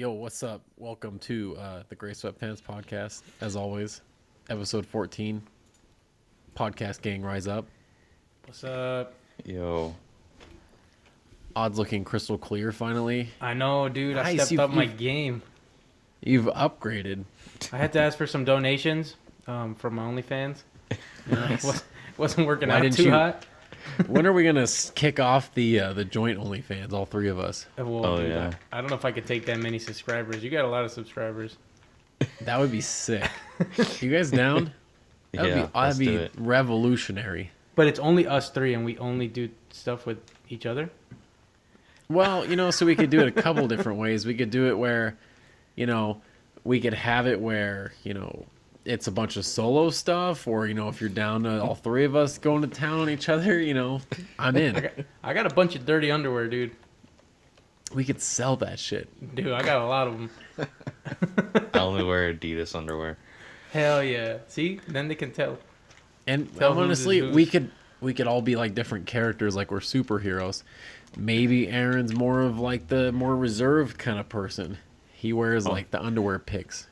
Yo, what's up? Welcome to uh, the Gray Sweatpants podcast. As always, episode 14. Podcast gang rise up. What's up? Yo, Odds looking crystal clear finally. I know, dude. I Nice, stepped you- up my you- game. You've upgraded. I had to ask for some donations um, from my OnlyFans. Nice. Was, wasn't working Why out didn't too you- hot. When are we gonna kick off the uh, the joint OnlyFans? All three of us. Well, Oh, yeah. I, I don't know if I could take that many subscribers. You got a lot of subscribers. That would be sick. you guys down? That would yeah, be let's that'd do be it. revolutionary. But it's only us three, and we only do stuff with each other. Well, you know, so we could do it a couple different ways. We could do it where, you know, we could have it where, you know, it's a bunch of solo stuff, or, you know, if you're down to all three of us going to town on each other, you know, I'm I in. got, I got a bunch of dirty underwear, dude. We could sell that shit. Dude, I got a lot of them. I only wear Adidas underwear. Hell yeah. See? Then they can tell. And Tell honestly, we could we could all be like different characters, like we're superheroes. Maybe Aaron's more of like the more reserved kind of person. He wears Oh. like the underwear picks.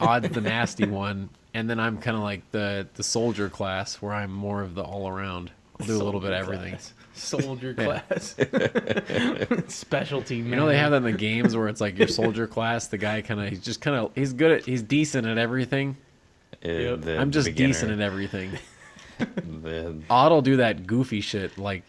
Odd's the nasty one, and then I'm kind of like the the soldier class, where I'm more of the all around. I'll do a little bit of everything. class. Soldier class. Specialty, man. You know they have that in the games where it's like your soldier class. The guy kind of he's just kind of he's good at he's decent at everything. Uh, Yep. I'm just beginner, decent at everything. the, Odd'll do that goofy shit like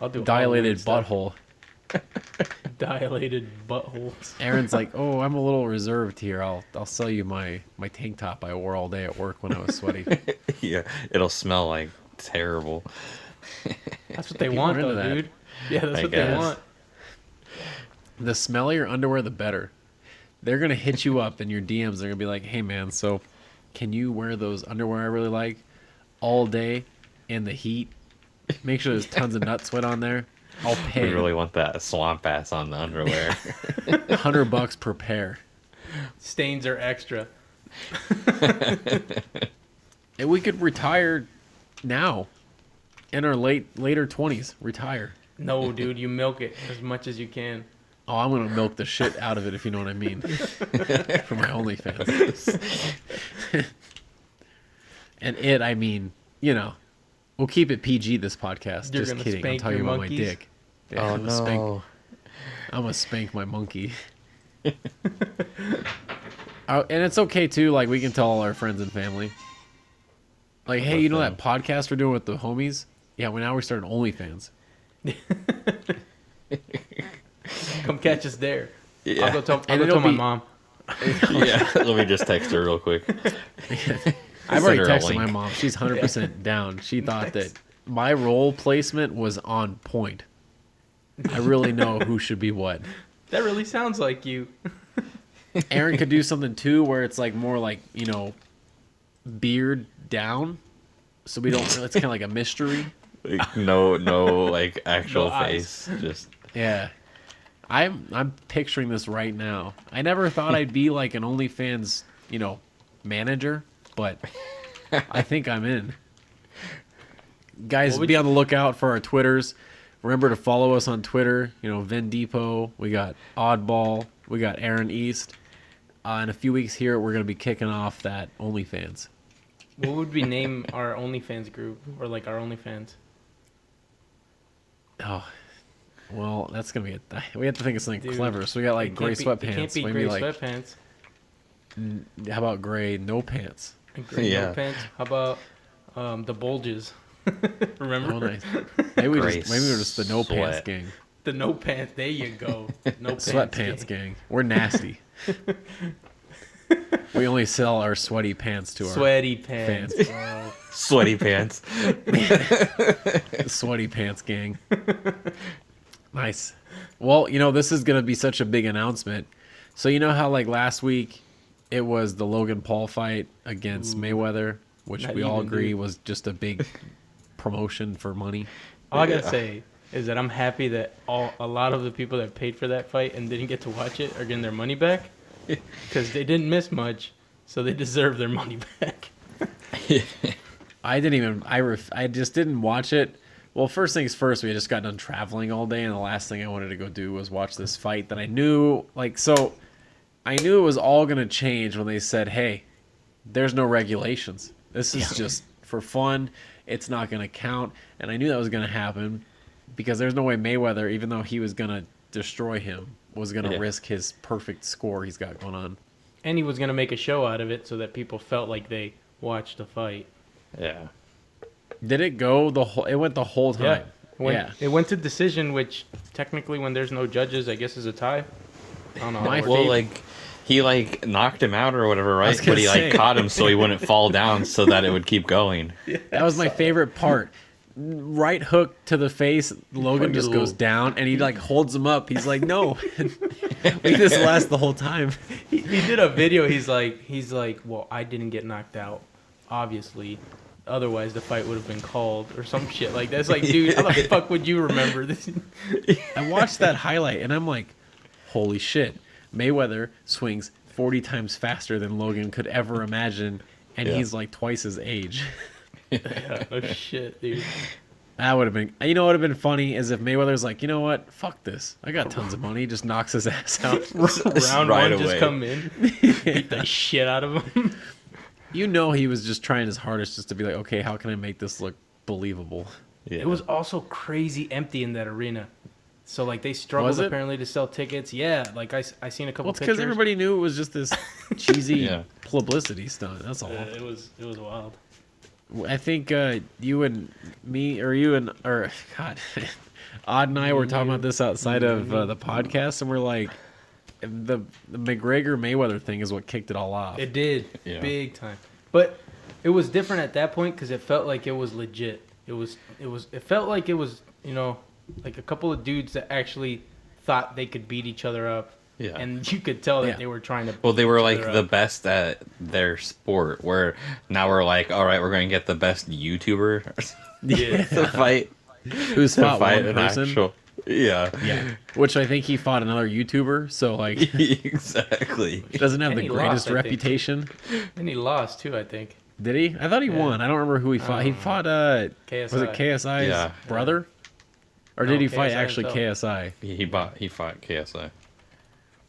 I'll do all dilated butthole. stuff. Butthole. Dilated buttholes. Aaron's like, "Oh, I'm a little reserved here. I'll I'll sell you my my tank top I wore all day at work when I was sweaty." yeah, it'll smell like terrible. That's what they People want, though, that. dude. Yeah, that's I what they want. the smellier underwear, the better. They're gonna hit you up in your DMs. They're gonna be like, "Hey, man, so can you wear those underwear I really like all day in the heat? Make sure there's tons of nut sweat on there. I'll pay. We really want that swamp ass on the underwear. hundred bucks per pair." Stains are extra. And we could retire now, in our late later twenties. Retire. No, dude, you milk it as much as you can. Oh, I'm gonna milk the shit out of it if you know what I mean. For my OnlyFans. and it, I mean, you know, we'll keep it PG this podcast. You're Just kidding. I'm spank talking about monkeys? my dick. Yeah, oh I'm gonna spank no! I'm gonna spank my monkey. Oh, and it's okay too. Like we can tell all our friends and family. Like, hey, you know them. that podcast we're doing with the homies? Yeah, well now we're starting OnlyFans. Come catch us there. Yeah, I'll go tell, I'll go it'll tell my mom. yeah. Let me just text her real quick. I've already texted my mom. She's 100% down. She thought that my role placement was on point. I really know who should be what. That really sounds like you. Aaron could do something too where it's like more like, you know, beard down. So we don't, it's kind of like a mystery. Like, no, no, like actual No face. Just Yeah. I'm I'm picturing this right now. I never thought I'd be like an OnlyFans, you know, manager, but I think I'm in. Guys, be you- on the lookout for our Twitters. Remember to follow us on Twitter. You know, Vin Depot. We got Oddball. We got Aaron East. Uh, in a few weeks here, we're gonna be kicking off that OnlyFans. What would we name our OnlyFans group or like our OnlyFans? Oh, well, that's gonna be it. We have to think of something Dude, clever. So we got like gray be- It can't sweatpants. be Maybe gray like sweatpants. how about gray no pants? And Yeah. no pants. How about um, the bulges? Remember Oh, nice. Maybe we Gray just maybe we're just the no pants gang, the no pants? There you go. No pants. sweatpants gang. gang. We're nasty. we only sell our sweaty pants to our Sweaty pants. fans. bro. sweaty pants. our sweaty pants gang. Nice. Well, you know this is gonna be such a big announcement. So you know how like last week, it was the Logan Paul fight against Mayweather, which Not we all agree dude. was just a big promotion for money. All I gotta Yeah. say is that I'm happy that all a lot of the people that paid for that fight and didn't get to watch it are getting their money back because they didn't miss much, so they deserve their money back. I didn't even I ref, I just didn't watch it Well, first things first, we had just got done traveling all day, and the last thing I wanted to go do was watch this fight that I knew, like, so I knew it was all going to change when they said, hey, there's no regulations. This is just for fun. It's not going to count. And I knew that was going to happen because there's no way Mayweather, even though he was going to destroy him, was going to Yeah. risk his perfect score he's got going on. And he was gonna make a show out of it so that people felt like they watched the fight. Yeah. Did it go the whole? It went the whole Yeah. time. When, yeah. It went to decision, which technically, when there's no judges, I guess is a tie. I don't know. My. Well, like he like knocked him out or whatever, right? But he like caught him so he wouldn't fall down, so that it would keep going. That was my favorite part. Right hook to the face. Logan just goes down, and he like holds him up. He's like, "No, make this last the whole time." he, he did a video. He's like, he's like, well, I didn't get knocked out, obviously. Otherwise, the fight would have been called or some shit like that's like, dude, how the fuck would you remember this? I watched that highlight, and I'm like, "Holy shit!" Mayweather swings 40 times faster than Logan could ever imagine, and Yeah. he's like twice his age. yeah, no shit, dude. That would have been, you know, what would have been funny is if Mayweather's like, you know what, fuck this, I got tons of money, just knocks his ass out. Round Right one, just come in, beat the shit out of him. you know, he was just trying his hardest just to be like, okay, how can I make this look believable? Yeah. It was also crazy empty in that arena. So like they struggled apparently to sell tickets. Yeah, like I, I seen a couple Well, it's because everybody knew it was just this cheesy Yeah. publicity stunt. That's all. Uh, it was it was wild. I think uh, you and me, or you and, or God, Odd and I were talking about this outside of uh, the podcast, and we're like, the the McGregor Mayweather thing is what kicked it all off. It did Yeah. big time, but it was different at that point because it felt like it was legit. It was it was it felt like it was you know like a couple of dudes that actually thought they could beat each other up, Yeah. and you could tell that Yeah. they were trying to. Well, they were each like the up. best at their sport. Where now we're like, all right, we're going to get the best YouTuber Yeah. to fight Who's to fought fight one an person? actual. Yeah. Yeah, which I think he fought another YouTuber, so like exactly. He doesn't have And the greatest lost, reputation. and he lost too, I think. Did he? I thought he Yeah. won. I don't remember who he fought. He Um, fought uh, KSI. was it KSI's Yeah. brother, or No, did he fight KSI actually himself. KSI? He he bought he fought KSI.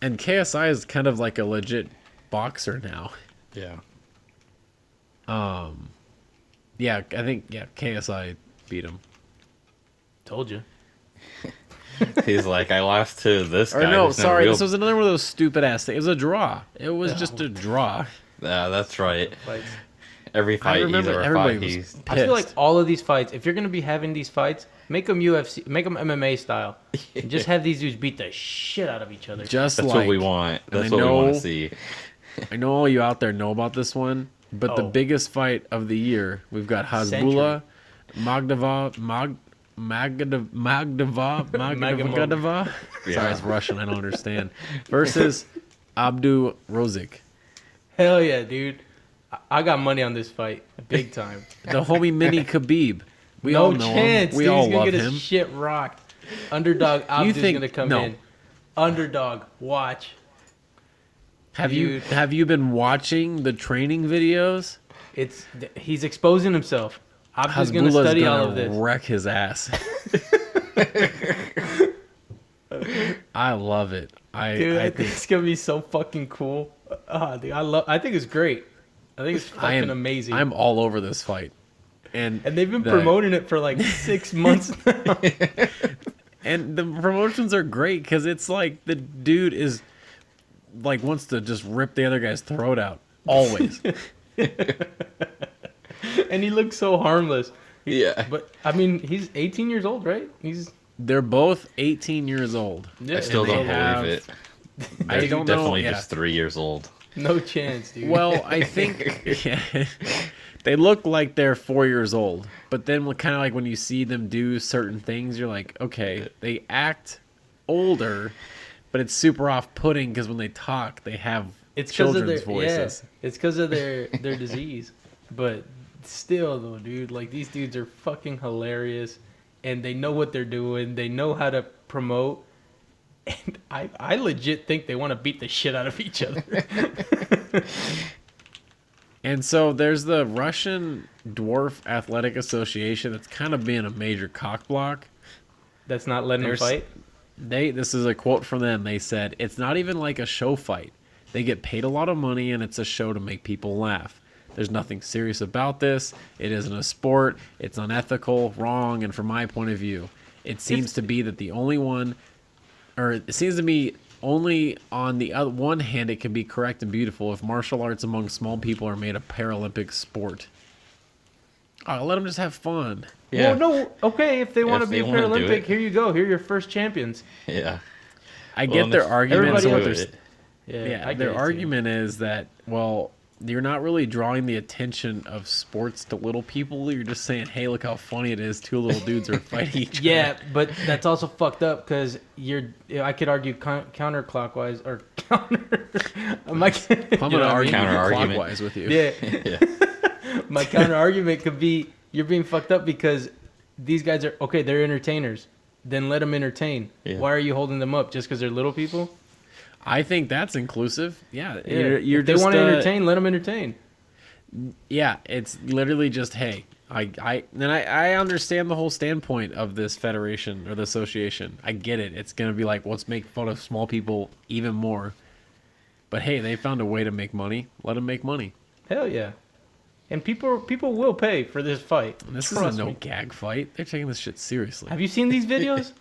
And KSI is kind of like a legit boxer now. Yeah. Um, yeah, I think yeah, KSI beat him. Told you. He's like, I lost to this Or guy. no, There's sorry, real- this was another one of those stupid ass things. It was a draw. It was just a draw. Yeah, that's right. Fights. Every fight remember everybody fought, was he's I feel like all of these fights, if you're gonna be having these fights, make them UFC, make them MMA style, and just have these dudes beat the shit out of each other. Just that's like what we want. That's I what we want know- to see. I know all you out there know about this one, but the Oh. biggest fight of the year, we've got Hasbullah, Magdava, Mag, Magdav, Magdava, Magomedov. Magdava. Sorry, it's Russian. I don't understand. Versus Abdu Rozik, Hell yeah, dude! I, got money on this fight, big time. the homie Mini Khabib. We no all know chance, him. We dude. all He's gonna love get him. his shit rocked. Underdog Abdu's think- gonna come no. in. Underdog, watch. Have you Dude. have you been watching the training videos? It's he's exposing himself. Abdu's gonna study all of this. wreck his ass. I love it. I, Dude, I, I think think it's gonna be so fucking cool. Ah, dude, I love. I think it's great. I think it's fucking I am amazing. I'm all over this fight, and and they've been the- promoting it for like six months now. and the promotions are great because it's like the dude is like wants to just rip the other guy's throat out always. and he looks so harmless. Yeah. But I mean, he's 18 years old, right? He's They're both 18 years old. Yeah. I still don't have- believe it. I They're don't know, definitely yeah. just three years old. no chance, dude. Well, I think they look like they're four years old, but then kind of like when you see them do certain things, you're like, okay, they act older, but it's super off-putting because when they talk, they have it's children's their voices. yeah, it's because of their their disease. But still, though, dude, like these dudes are fucking hilarious, and they know what they're doing. They know how to promote. And I, I legit think they want to beat the shit out of each other. And so there's the Russian Dwarf Athletic Association that's kind of being a major cockblock. That's not letting them fight. They this is a quote from them. They said, "It's not even like a show fight. They get paid a lot of money and it's a show to make people laugh. There's nothing serious about this. It isn't a sport. It's unethical, wrong, and from my point of view, it seems to be that the only one or it seems to me only on the other one hand it can be correct and beautiful if martial arts among small people are made a Paralympic sport. Oh, let them just have fun. Yeah. Well, no, okay. If they want to be a they wanna do Paralympic, here you go. Here are your first champions. Yeah. I Well, get their if argument. So everybody what else it, Yeah, yeah, I their it, too. argument is that well you're not really drawing the attention of sports to little people you're just saying hey look how funny it is two little dudes are fighting each Yeah, but that's also fucked up because you're. I could argue con- counterclockwise or counter. my, other i'm gonna know argue mean? Counter-argument. clockwise with you Yeah, Yeah. my counter argument could be you're being fucked up because these guys are okay. They're entertainers. Then let them entertain. Yeah. Why are you holding them up just because they're little people? I think that's inclusive yeah, Yeah. you're, you're if they want to uh, entertain, let them entertain. yeah it's literally just hey I, I and I, I understand the whole standpoint of this federation or the association. I get it. It's gonna be like let's make fun of small people even more. But hey, they found a way to make money. Let them make money. Hell yeah. And people people will pay for this fight. And this Trust isn't no me. gag fight. They're taking this shit seriously. Have you seen these videos?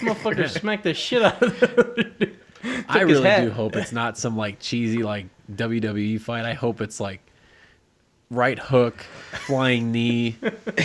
Motherfucker smack the shit out of them. I really hat. do hope it's not some like cheesy like WWE fight. I hope it's like right hook, flying knee,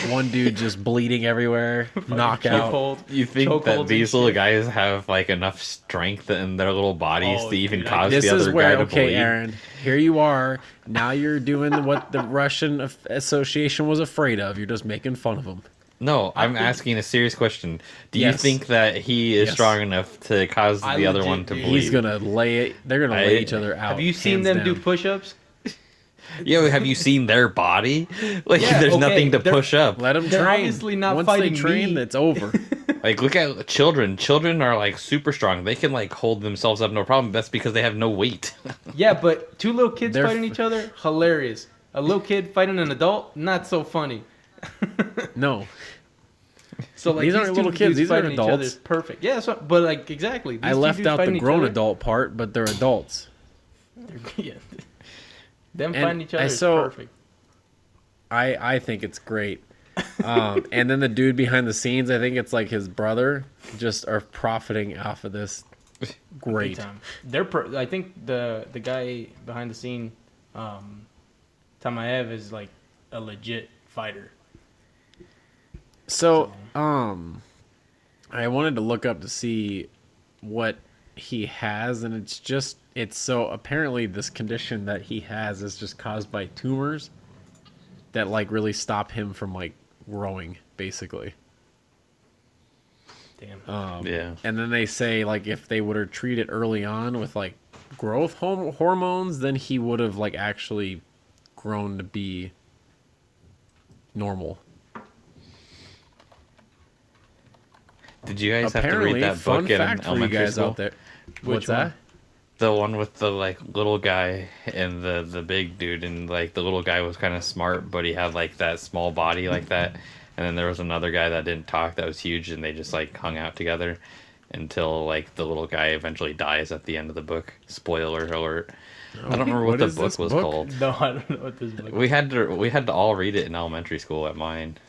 one dude just bleeding everywhere, knockout. Chokehold. You think that these little shit. guys have like enough strength in their little bodies Oh, to even dude, cause This the is other where guy to okay, bleed? Aaron. Here you are. Now you're doing what the Russian Association was afraid of. You're just making fun of them. No, I'm asking a serious question. Do Yes. you think that he is Yes. strong enough to cause I the other one to do. bleed? He's gonna lay it. They're gonna I- lay each other out. Have you seen hands them do push-ups? Yo, have you seen their body? Like, Yeah, there's okay, nothing to they're- push up. Let them They're train. obviously not Once fighting they train, me. it's over. Like, look at children. Children are like super strong. They can like hold themselves up no problem. That's because they have no weight. Yeah, but two little kids They're fighting f- each other, hilarious. A little kid fighting an adult, not so funny. no, So like These these, aren't little kids, these are fighting each other adults. perfect. Yeah, so, but like exactly. These I left out the grown adult part, but they're adults. yeah. Them And fighting each other I is perfect. I I think it's great. Um, and then the dude behind the scenes, I think it's like his brother, just are profiting off of this. Great. time. They're per- I think the the guy behind the scene, um, Tamaev is like a legit fighter. So, um, I wanted to look up to see what he has, and it's just it's so apparently this condition that he has is just caused by tumors that like really stop him from like growing, basically. Damn. Um, Yeah. And then they say like if they would have treated early on with like growth hom- hormones, then he would have like actually grown to be normal. Did you guys Apparently, have to read that book in fact you elementary guys school? out there. Which What's that? The one with the like little guy and the the big dude, and like the little guy was kind of smart, but he had like that small body like that. And then there was another guy that didn't talk that was huge, and they just like hung out together until like the little guy eventually dies at the end of the book. Spoiler alert! I don't remember what, What the book was book? called. No, I don't know what this book. We had to we had to all read it in elementary school at mine.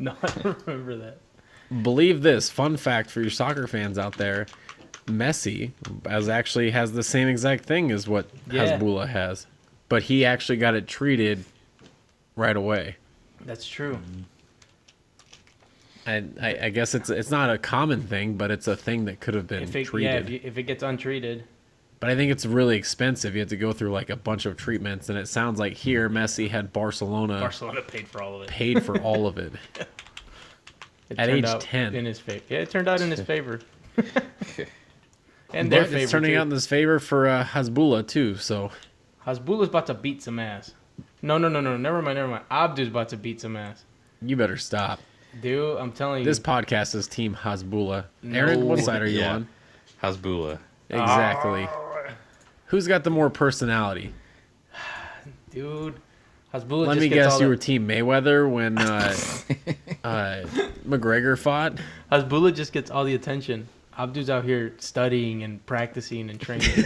No, I don't remember that. Believe this fun fact for your soccer fans out there: Messi as actually has the same exact thing as what Yeah. Hasbulla has, but he actually got it treated right away. That's true. And I, I guess it's it's not a common thing, but it's a thing that could have been If it, treated. yeah, if, you, if it gets untreated, But I think it's really expensive. You have to go through like a bunch of treatments, and it sounds like here Messi had Barcelona Barcelona paid for all of it. paid for all of it. It at turned age out 10. in his favor. Yeah, it turned out in his favor. and But their favor it's turning too. out in his favor for uh, Hasbulla too. So Hasbulla's about to beat some ass. No, no, no, no. Never mind, never mind. Abdu's about to beat some ass. you better stop. Dude, I'm telling you. This podcast is Team Hasbulla. Aaron, what side are you Yeah. on? Hasbulla. Exactly. Who's got the more personality? dude. Hasbullah Let just me gets guess, you the- were Team Mayweather when uh, uh, McGregor fought. Hasbullah just gets all the attention. Abdu's out here studying and practicing and training.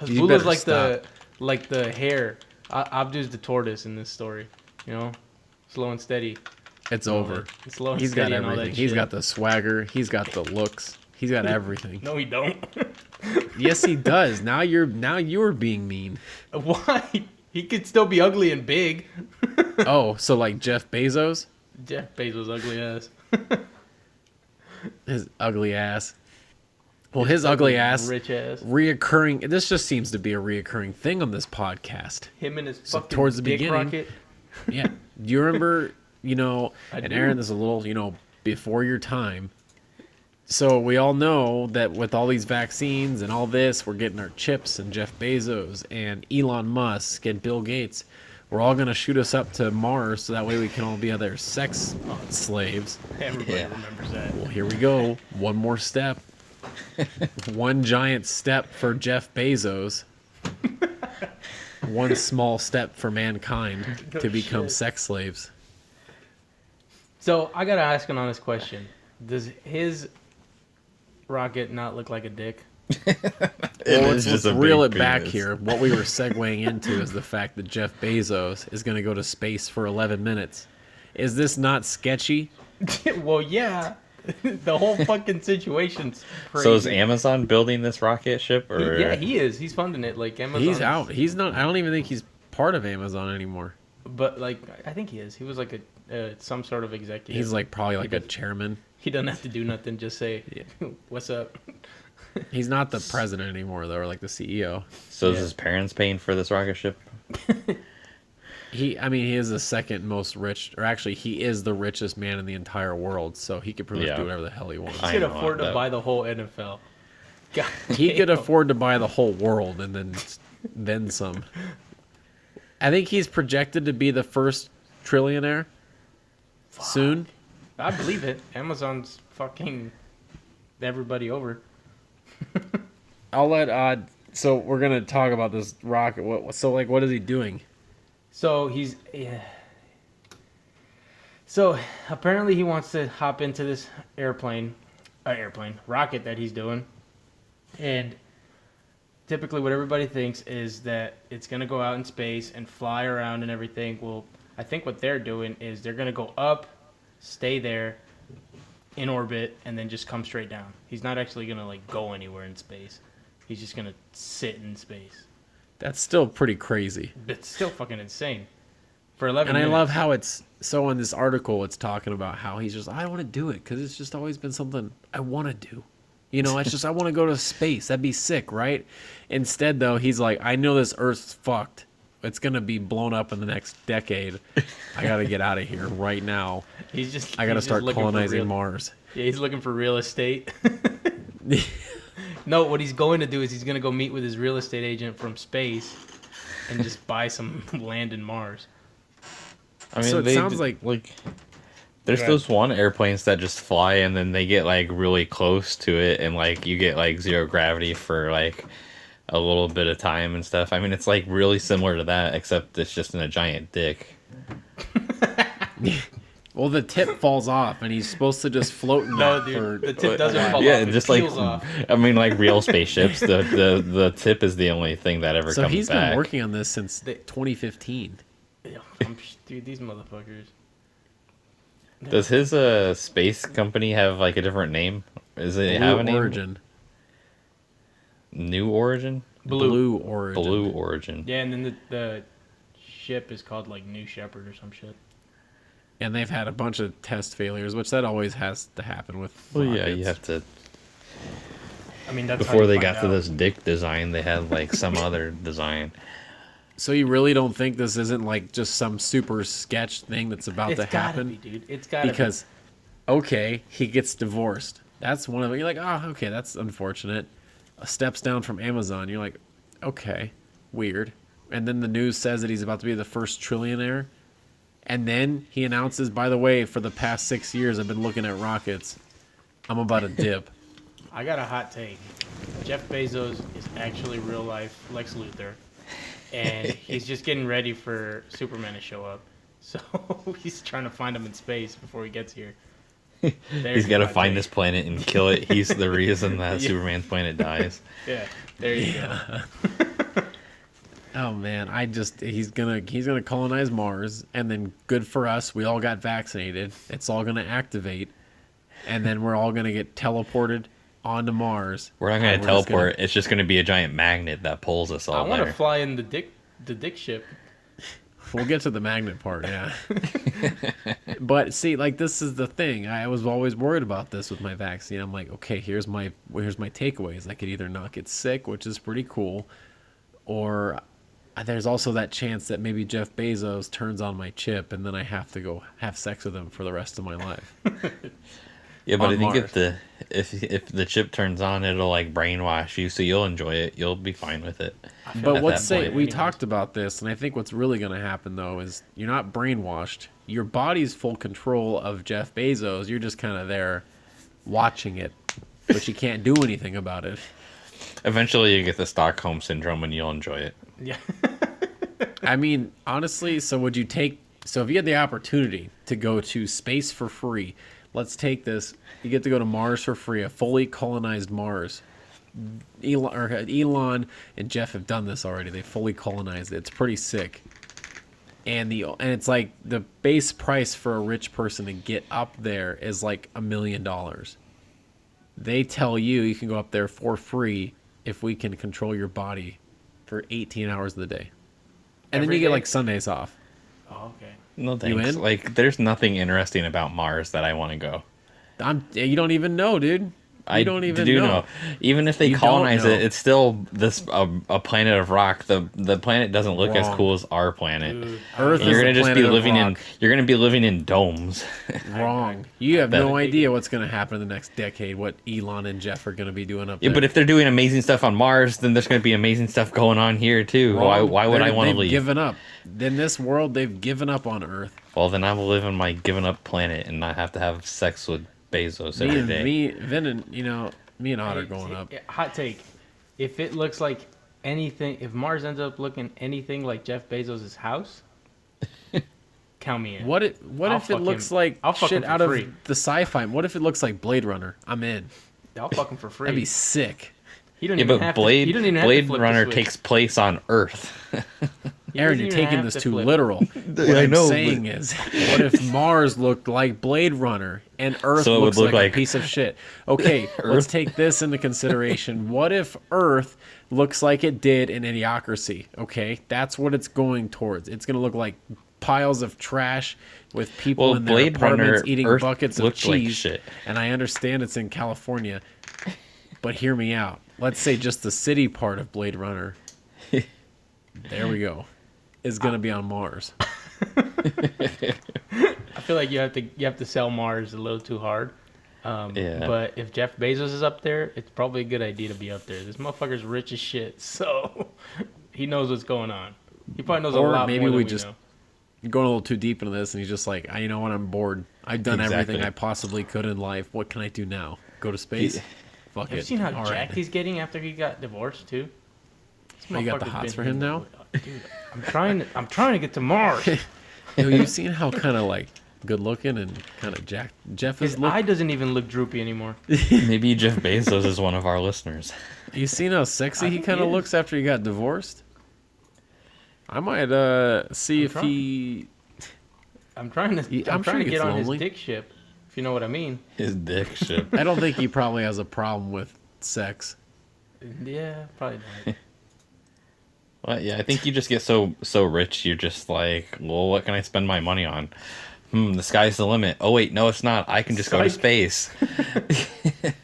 Hasbullah's like the stop. like the hare. Abdu's the tortoise in this story. You know, slow and steady. It's over. Slow and He's got steady all everything. that He's shit. got the swagger. He's got the looks. He's got everything. No, he don't. Yes, he does. Now you're now you're being mean. Why? He could still be ugly and big. Oh, so like Jeff Bezos, Jeff Bezos ugly ass. his ugly ass. Well, his ugly ass, Rich ass. reoccurring. This just seems to be a reoccurring thing on this podcast. Him and his So fucking towards the beginning- rocket. Yeah. Do you remember, you know, I and do. Aaron, this is a little, you know, before your time. So we all know that with all these vaccines and all this, we're getting our chips and Jeff Bezos and Elon Musk and Bill Gates. We're all going to shoot us up to Mars so that way we can all be other sex slaves. Everybody Yeah. remembers that. Well, here we go. One more step. One giant step for Jeff Bezos. One small step for mankind No to oh, become shit. sex slaves. So I gotta ask an honest question: Does his rocket not look like a dick? It well, is let's, just let's reel it big back here. What we were segueing into is the fact that Jeff Bezos is going to go to space for 11 minutes. Is this not sketchy? well, yeah. the whole fucking situation's crazy. So is Amazon building this rocket ship, or He- yeah, he is. He's funding it. Like Amazon. He's out. He's not. I don't even think he's part of Amazon anymore. But like, I think he is. He was like a uh, some sort of executive. He's like probably like a does- chairman. He doesn't have to do nothing. Just say, "What's up?" He's not the president anymore though, or like the CEO. so is his parents paying for this rocket ship? He, I mean, he is the second most rich, or actually, he is the richest man in the entire world. So he could pretty much Yeah. do whatever the hell he wants. He could afford to that- buy the whole NFL. God he could afford to buy the whole world and then then some. I think he's projected to be the first trillionaire soon. I believe it. Amazon's fucking everybody over. I'll let uh so we're gonna talk about this rocket. What so like what is he doing? So he's yeah. So apparently he wants to hop into this airplane, uh, airplane rocket that he's doing, and typically what everybody thinks is that it's gonna go out in space and fly around and everything. Well, I think what they're doing is they're gonna go up, stay there, in orbit, and then just come straight down. He's not actually gonna like go anywhere in space. He's just gonna sit in space. That's still pretty crazy. It's still fucking insane. For eleven. And I love how it's so in this article it's talking about how he's just I want to do it because it's just always been something I want to do. You know, it's just I want to go to space. That'd be sick, right? Instead, though, he's like, I know this Earth's fucked. It's gonna be blown up in the next decade. I gotta get out of here right now. He's just. I gotta start colonizing real- Mars. Yeah, he's looking for real estate. no, what he's going to do is he's going to go meet with his real estate agent from space, and just buy some land in Mars. I mean, So it they sounds d- like- like there's Go those one airplanes that just fly and then they get like really close to it and like you get like zero gravity for like a little bit of time and stuff. I mean, it's like really similar to that except it's just in a giant dick. Well, the tip falls off, and he's supposed to just float in No, that dude, for- the tip doesn't fall yeah, off. It just like off. I mean, like real spaceships. the, the the tip is the only thing that ever So comes he's back. been working on this since 2015. Yeah, dude, these motherfuckers. Does his uh space company have like a different name? Is it have a Blue name? Origin. New Origin. Blue. Blue Origin. Blue Origin. Yeah, and then the, the ship is called like New Shepard or some shit. And they've had a bunch of test failures, which that always has to happen with. Well, yeah, you have to. I mean, that's Before they find got to this dick design, they had like some other design. So you really don't think this isn't like just some super sketch thing that's about It's to happen? be, dude. It's gotta because, okay, he gets divorced. That's one of it. You're like, oh, okay, that's unfortunate. Steps down from Amazon. You're like, okay, weird. And then the news says that he's about to be the first trillionaire. And then he announces, by the way, for the past six years, I've been looking at rockets. I'm about to dip. I got a hot take. Jeff Bezos is actually real life Lex Luthor, and he's just getting ready for Superman to show up. So he's trying to find him in space before he gets here. He's There's got to find take. this planet and kill it. He's the reason that Yeah. Superman's planet dies. Yeah, there you go. Oh man, I just he's gonna he's gonna colonize Mars, and then good for us, we all got vaccinated. It's all gonna activate, and then we're all gonna get teleported onto Mars. We're not going to we're just teleport. It's just going to be a giant magnet that pulls us all. I want to fly in the dick the dick ship. We'll get to the magnet part, yeah. but see, like this is the thing. I was always worried about this with my vaccine. I'm like, okay, here's my here's my takeaways. I could either not get sick, which is pretty cool, or there's also that chance that maybe Jeff Bezos turns on my chip and then I have to go have sex with him for the rest of my life. yeah, but I think Mars. if the if if the chip turns on, it'll like brainwash you, so you'll enjoy it. You'll be fine with it. But at let's say point we anyways. talked about this, and I think what's really going to happen though is you're not brainwashed. Your body's full control of Jeff Bezos. You're just kind of there watching it, but you can't do anything about it. Eventually, you get the Stockholm syndrome, and you'll enjoy it. Yeah. I mean, honestly, so would you take? So if you had the opportunity to go to space for free, let's take this. You get to go to Mars for free, a fully colonized Mars. Elon, or uh, Elon and Jeff have done this already. They fully colonized it. It's pretty sick. And the and it's like the base price for a rich person to get up there is like a million dollars. They tell you you can go up there for free if we can control your body for 18 hours of the day. And then Every you get day? like Sundays off. Oh, okay. No You thanks. Like, there's nothing interesting about Mars that I want to go. I'm you don't even know, dude. You I don't even do know. Even if they You colonize it, it's still this a, a planet of rock. The the planet doesn't look as cool as our planet. Dude, Earth And is you're a gonna just be planet of living in you're gonna be living in domes. Wrong. You have no idea what's going to happen in the next decade. What Elon and Jeff are going to be doing up there. Yeah, but if they're doing amazing stuff on Mars, then there's gonna be amazing stuff going on here too. Why Wrong. why would I They're- want to they've leave? Given up. In this world, they've given up on Earth. well, then I will live on my given up planet and not have to have sex with Bezos Me every and day. me, Vin, and you know, me and Otter Hey, going up. Hot take. If it looks like anything, if Mars ends up looking anything like Jeff Bezos' house, count me in. What if what I'll if it fuck looks him- like I'll fuck shit him for out of the sci-fi? What if it looks like Blade Runner? I'm in. I'll fuck him for free. That'd be sick. he don't yeah, even but have Blade to, he don't even have to Blade flip the Runner switch. takes place on Earth. He Aaron, you're taking this to too flip. literal. What I I'm know, saying is, what if Mars looked like Blade Runner and Earth So looks look like, like- a piece of shit? Okay, let's take this into consideration. What if Earth looks like it did in Idiocracy? Okay, that's what it's going towards. It's going to look like piles of trash with people Well, in their Blade apartments Runner, eating Earth buckets of looked like cheese. shit. And I understand it's in California, but hear me out. Let's say just the city part of Blade Runner. there we go. Is going to be on Mars. I feel like you have to you have to sell Mars a little too hard. Um, Yeah. But if Jeff Bezos is up there, it's probably a good idea to be up there. This motherfucker's rich as shit, so he knows what's going on. He probably knows Or a lot maybe more than we we just- know. going a little too deep into this, and he's just like, I, you know what, I'm bored. I've done everything I possibly could in life. What can I do now? Go to space? He- Fuck Have you it. seen how All jacked right. he's getting after he got divorced too? This Oh, you got the hots for him now? Dude, I'm trying. To, I'm trying to get to Mars. Yo, you've seen how kind of like good looking and kind of jacked Jeff His is. Look, eye doesn't even look droopy anymore. Maybe Jeff Bezos is one of our listeners. you seen how sexy he kind of looks after he got divorced? I might uh see I'm if trying. he. I'm trying to. He- I'm, I'm trying he to get gets on lonely. his dick ship, if you know what I mean. His dick ship. I don't think he probably has a problem with sex. Yeah, probably not. Well, yeah, I think you just get so so rich. You're just like, well, what can I spend my money on? Hmm, the sky's the limit. Oh wait, no, it's not. I can just go to Psych. space.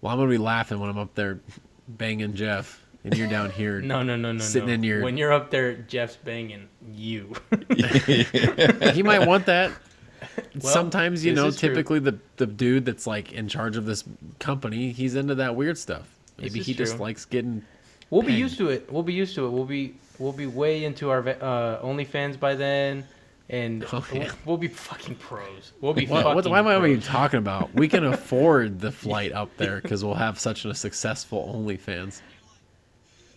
Well, I'm gonna be laughing when I'm up there banging Jeff, and you're down here. No, no, no, no. Sitting no. in your- When you're up there, Jeff's banging you. he might want that. Well, Sometimes you know, is true. typically the the dude that's like in charge of this company, he's into that weird stuff. Maybe is he just likes getting. We'll be used to it. We'll be used to it. We'll be we'll be way into our uh, OnlyFans by then. and Oh, yeah. we'll, we'll be fucking pros. We'll be What, fucking. what, why am I even talking about? We can afford the flight up there because we'll have such a successful OnlyFans.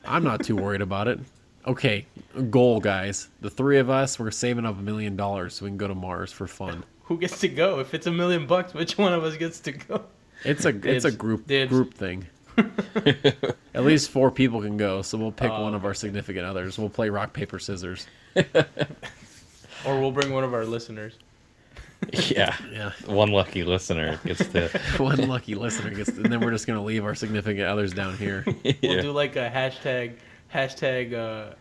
I'm not too worried about it. Okay, goal, guys. The three of us, we're saving up a million dollars so we can go to Mars for fun. Who gets to go? If it's a million bucks, which one of us gets to go? It's a it's a group group thing. At least four people can go, so we'll pick Oh, one of our significant others. We'll play rock paper scissors. Or we'll bring one of our listeners. yeah. Yeah, One lucky listener gets to. one lucky listener gets, and then we're just gonna leave our significant others down here. We'll Yeah. do like a hashtag hashtag uh,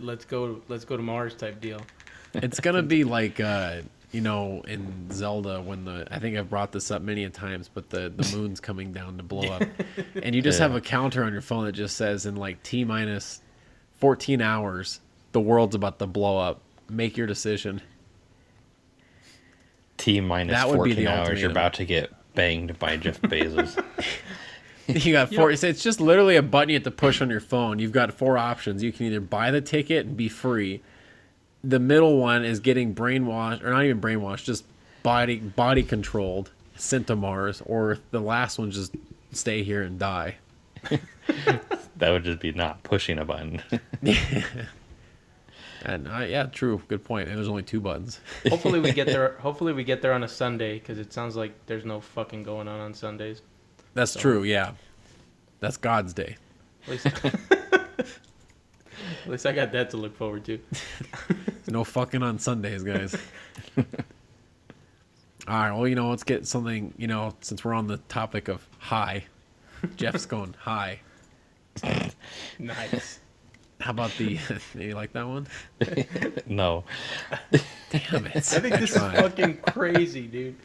let's go let's go to Mars type deal. It's gonna be like uh, you know in Zelda when the I think I've brought this up many a times, but the the moon's coming down to blow up, and you just Yeah. have a counter on your phone that just says in like t minus fourteen hours the world's about to blow up. Make your decision. T minus That would be 14 the hours. You're about to get banged by Jeff Bezos. You got four. It's it's just literally a button you have to push on your phone. You've got four options. You can either buy the ticket and be free. The middle one is getting brainwashed, or not even brainwashed, just body body controlled, sent to Mars. Or the last one, just stay here and die. that would just be not pushing a button. And uh, yeah, true, good point. And there's only two buttons. Hopefully we get there. Hopefully we get there on a Sunday because it sounds like there's no fucking going on on Sundays. That's true. Yeah, that's God's day. At least, I got that to look forward to. No fucking on Sundays, guys. All right. Well, you know, let's get something. You know, since we're on the topic of high, Jeff's going high. Nice. How about the? you like that one? no. Damn it! I think this is fucking crazy, dude.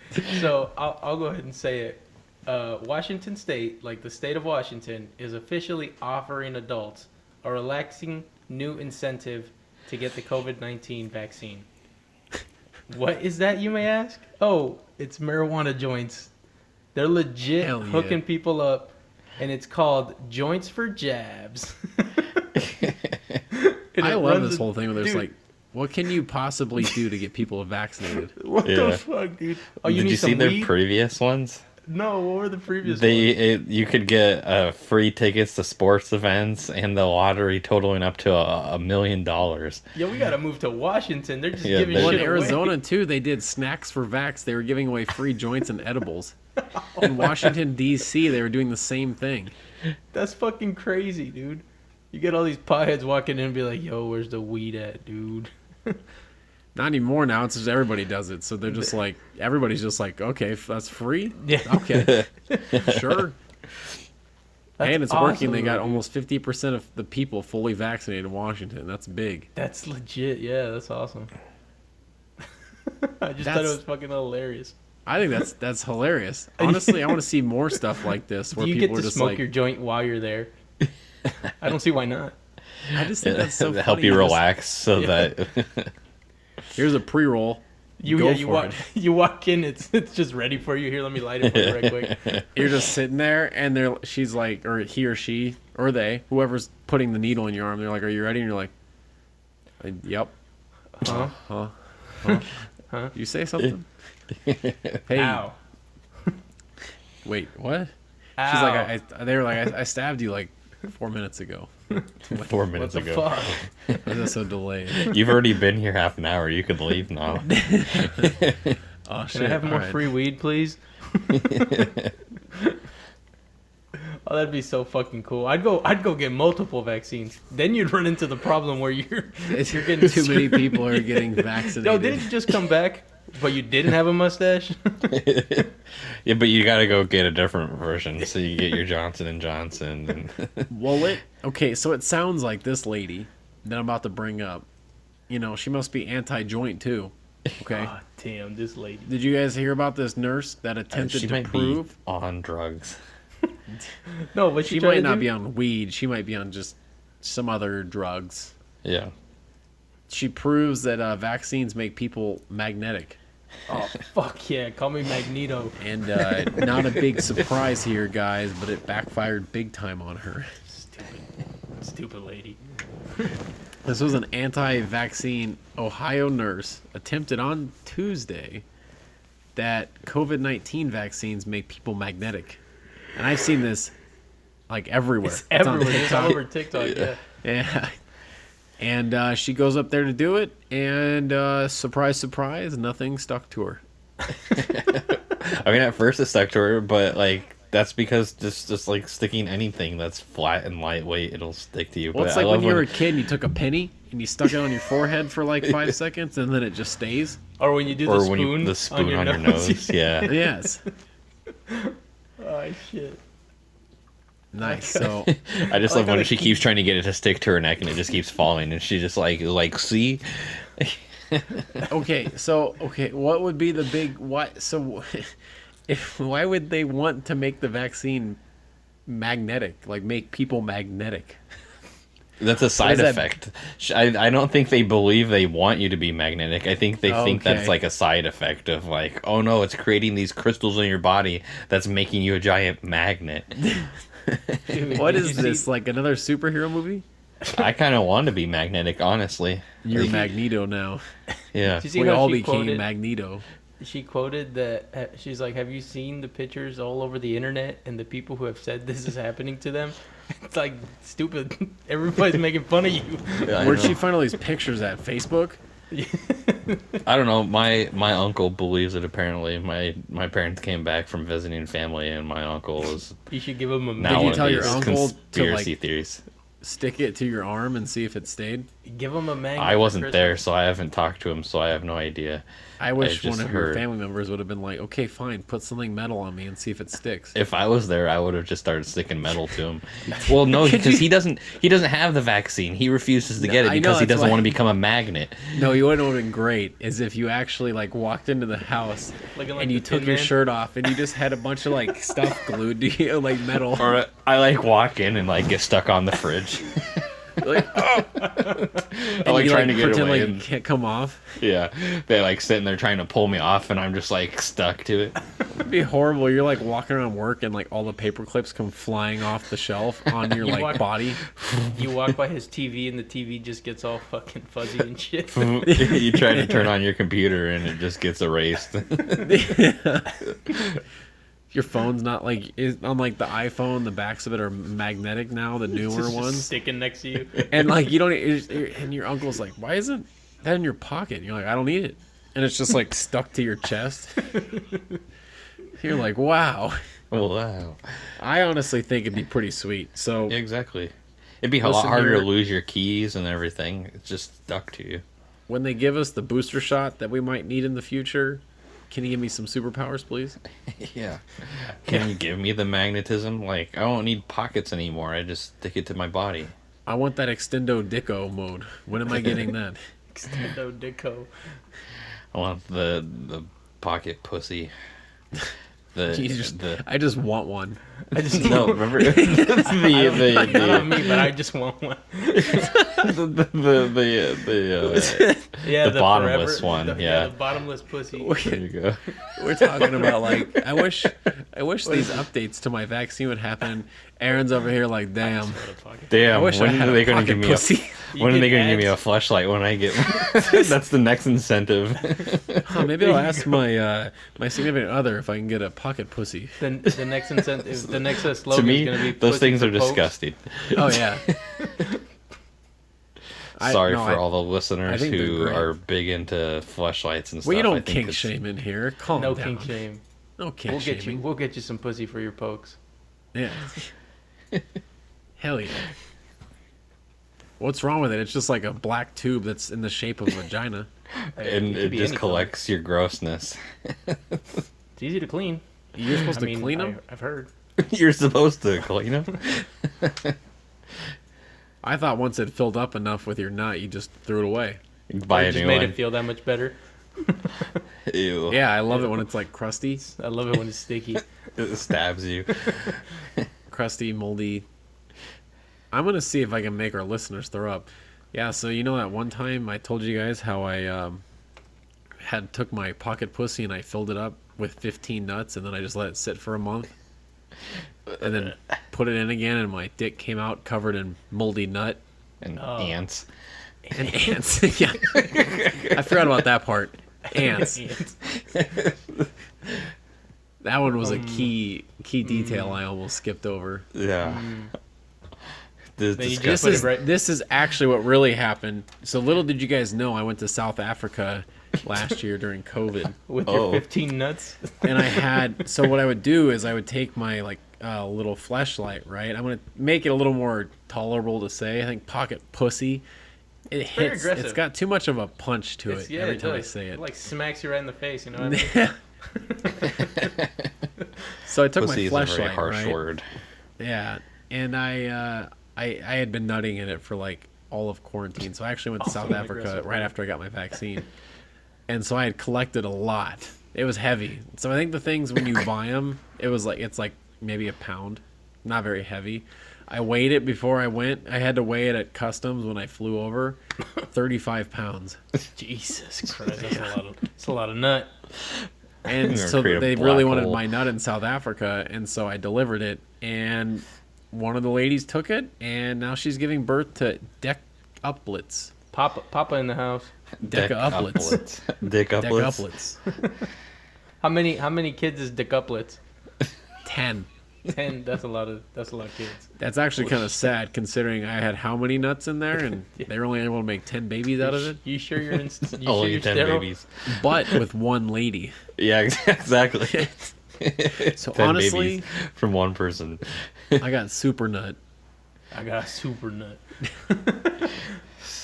So I'll, I'll go ahead and say it. Uh, Washington State, like the state of Washington, is officially offering adults a relaxing new incentive to get the COVID 19 vaccine. What is that, you may ask? Oh, it's marijuana joints. They're legit Hell yeah. hooking people up, and it's called Joints for Jabs. I love this a- whole thing where there's dude, like, what can you possibly do to get people vaccinated? What Yeah. the fuck, dude? Oh, you Did need you some see their previous ones? No, what were the previous They ones? it, you could get uh, free tickets to sports events and the lottery totaling up to a, a million dollars. Yeah, we gotta move to Washington. They're just Yeah, giving they're- Well, shit in away. Arizona too, they did snacks for vax. They were giving away free joints and edibles. In Washington D.C., they were doing the same thing. That's fucking crazy, dude. You get all these potheads walking in and be like, "Yo, where's the weed at, dude?" Not anymore now. It's just everybody does it. So they're just like everybody's just like, okay, that's free. Yeah. Okay, sure. That's and it's awesome, working. They got almost fifty percent of the people fully vaccinated in Washington. That's big. That's legit. Yeah, that's awesome. I just thought it was fucking hilarious. I think that's that's hilarious. Honestly, I want to see more stuff like this where Do you people get are to just smoke like, your joint while you're there? I don't see why not. I just think that's so help funny. you just- relax so Yeah. that Here's a pre-roll. You Go yeah, you walk it. you walk in, it's it's just ready for you. Here, let me light it for you right quick. You're just sitting there, and they're she's like, or he or she or they, whoever's putting the needle in your arm, they're like, "Are you ready?" And you're like, "Uh, "Yep." Huh? Huh? Huh? Huh? You say something? hey, Ow. wait, what? Ow. She's like, I, I, they were like, I, I stabbed you like four minutes ago. four minutes what minutes the ago. fuck? Why is that so delayed? You've already been here half an hour. You could leave now. Oh shit! Can I have more all right. free weed, please? oh, that'd be so fucking cool. I'd go. I'd go get multiple vaccines. Then you'd run into the problem where you're It's, you're getting too many people are getting vaccinated. No, didn't you just come back, but you didn't have a mustache? yeah, but you got to go get a different version. So you get your Johnson and Johnson. And Well, it okay. So it sounds like this lady that I'm about to bring up. You know, she must be anti-joint too. Okay. Oh, damn, this lady. Did you guys hear about this nurse that attempted she to might prove be on drugs. No, but she tried might not do? be on weed? She might be on just some other drugs. Yeah. She proves that uh, vaccines make people magnetic, Oh fuck yeah! Call me Magneto. and uh, not a big surprise here, guys, but it backfired big time on her. Stupid, stupid lady. This was an anti-vaccine Ohio nurse attempted on Tuesday that COVID-19 vaccines make people magnetic. And I've seen this like everywhere. It's It's on everywhere. It's all over TikTok. Yeah. Yeah. And uh, she goes up there to do it, and uh, surprise, surprise, nothing stuck to her. I mean, at first it stuck to her, but like that's because just just like sticking anything that's flat and lightweight, it'll stick to you. Well, but it's I like when you were a kid and you took a penny and you stuck it on your forehead for like five seconds, and then it just stays. Or when you do the or spoon, when you the spoon on your, nose. Yeah. Yes. oh shit. Nice. So I just I love when she keep- keeps trying to get it to stick to her neck and it just keeps falling, and she just like like see. okay, so okay, what would be the big what? So, if why would they want to make the vaccine magnetic? Like make people magnetic? That's a side effect. Sh- I, I don't think they believe they want you to be magnetic. I think they think that's like a side effect of like, oh no, it's creating these crystals in your body that's making you a giant magnet. Dude, What did is you this? Like another superhero movie? I kind of want to be magnetic, honestly. You're Like, Magneto now. Yeah. Did you see We how all she became quoted, Magneto. She quoted that uh, she's like, "Have you seen the pictures all over the internet and the people who have said this is happening to them? It's like stupid. Everybody's making fun of you." Yeah, I Where'd know. she find all these pictures at Facebook? I don't know. My my uncle believes it. Apparently, my my parents came back from visiting family, and my uncle is You should give him a now you one magnet. of tell your these uncle to, conspiracy like- theories. Stick it to your arm and see if it stayed. Give him a magnet. I wasn't there, so I haven't talked to him, so I have no idea. I wish one of your heard. family members would have been like, "Okay, fine, put something metal on me and see if it sticks." If I was there, I would have just started sticking metal to him. Well, no, because you- he doesn't. He doesn't have the vaccine. He refuses to get it I know, because he doesn't why- want to become a magnet. No, you wouldn't have been great is if you actually like walked into the house like and you took your Man. shirt off and you just had a bunch of like stuff glued to you, like metal. Or I like walk in and like get stuck on the fridge. like, oh. I like you, trying to get pretend away. like you and- can't come off. yeah, they're like sitting there trying to pull me off, and I'm just like stuck to it. It'd be horrible. You're like walking around work and like all the paper clips come flying off the shelf on your You like walk- body. You walk by his TV and the TV just gets all fucking fuzzy and shit. you try to turn on your computer and it just gets erased. Your phone's not like is on like the iPhone. The backs of it are magnetic now, the newer Just ones. sticking next to you. and like you don't it's- and your uncle's like why isn't that in your pocket and you're like i don't need it and it's just like stuck to your chest you're like wow wow. i honestly think it'd be pretty sweet so Yeah, exactly. It'd be a lot harder to lose your keys and everything. It's just stuck to you. when they give us the booster shot that we might need in the future can you give me some superpowers please Yeah. Can you give me the magnetism? Like, I don't need pockets anymore. I just stick it to my body. i want that extendo dicko mode when am i getting that Extendo Dicko. I want the the pocket pussy. The, You just- the i just want one I just no, remember the the Not the, on me, but I just want one. the, the, the, the, uh, Yeah, The bottomless one, the- yeah. the bottomless pussy. there you go. we're talking about like i wish i wish these updates to my vaccine would happen aaron's over here like damn Damn, I wish I when had are a they going to pocket give me pussy. a when are they going to give me a flashlight when I get That's the next incentive. Huh, maybe I'll ask my uh, my significant other if I can get a pocket pussy. Then the next incentive, the next uh, to me, is going to be those things are pokes. disgusting. Oh yeah. I- Sorry no, for I- all the listeners who are big into flashlights and stuff. We don't think kink it's- shame in here. Calm No down. kink shame. No kink We'll get you. We'll get you some pussy for your pokes. Yeah. Hell yeah. What's wrong with it? It's just like a black tube that's in the shape of a vagina. And could it just any color. collects your grossness. It's easy to clean. You're supposed I to mean, clean I, them. I've heard. You're supposed to clean them. I thought once it filled up enough with your nut, you just threw it away. Buy it a just made it feel that much better. Ew. Yeah, I love it when it's like crusty, I love it when it's sticky. It stabs you. crusty, moldy. I'm gonna see if I can make our listeners throw up. Yeah, so you know that one time I told you guys how I um, had took my pocket pussy and I filled it up with 15 nuts and then I just let it sit for a month, and then put it in again and my dick came out covered in moldy nut. And Oh. ants. And ants. yeah. I forgot about that part. Ants. That one was a mm. key key mm. detail I almost skipped over. Yeah. Mm. This, Then this just guy- This put it is right- this is actually what really happened. So little did you guys know I went to South Africa last year during COVID. with Oh. your 15 nuts. and I had so what I would do is I would take my like uh, little flashlight, right? I'm gonna make it a little more tolerable to say. I think pocket pussy. It very hits. aggressive. It's got too much of a punch to It's- it yeah, every it time I say it. like smacks you right in the face. You know what I mean? so I took Pussy my is a very flashlight, harsh right? word. Yeah, and I, uh, I I had been nutting in it for like all of quarantine. So I actually went to South Oh, Africa right after I got my vaccine, and so I had collected a lot. It was heavy. So I think the things when you buy them, it was like it's like maybe a pound, not very heavy. I weighed it before I went. I had to weigh it at customs when I flew over, thirty-five pounds. Jesus Christ, that's a lot of that's a lot of nut. And so they really black wanted my nut in South Africa, and so I delivered it. And one of the ladies took it, and now she's giving birth to decuplets. Papa, Papa in the house. Decuplets. Decuplets. Decuplets. Decuplets. How many how many kids is decuplets? Ten. Ten. That's a lot of that's a lot of kids. That's actually kind of sad considering I had how many nuts in there, and they were only able to make ten babies out of it. You sure you're in? You sure Only you're ten sterile? babies. But with one lady. Yeah, exactly. So 10 honestly, from one person. I got super nut. I got super nut.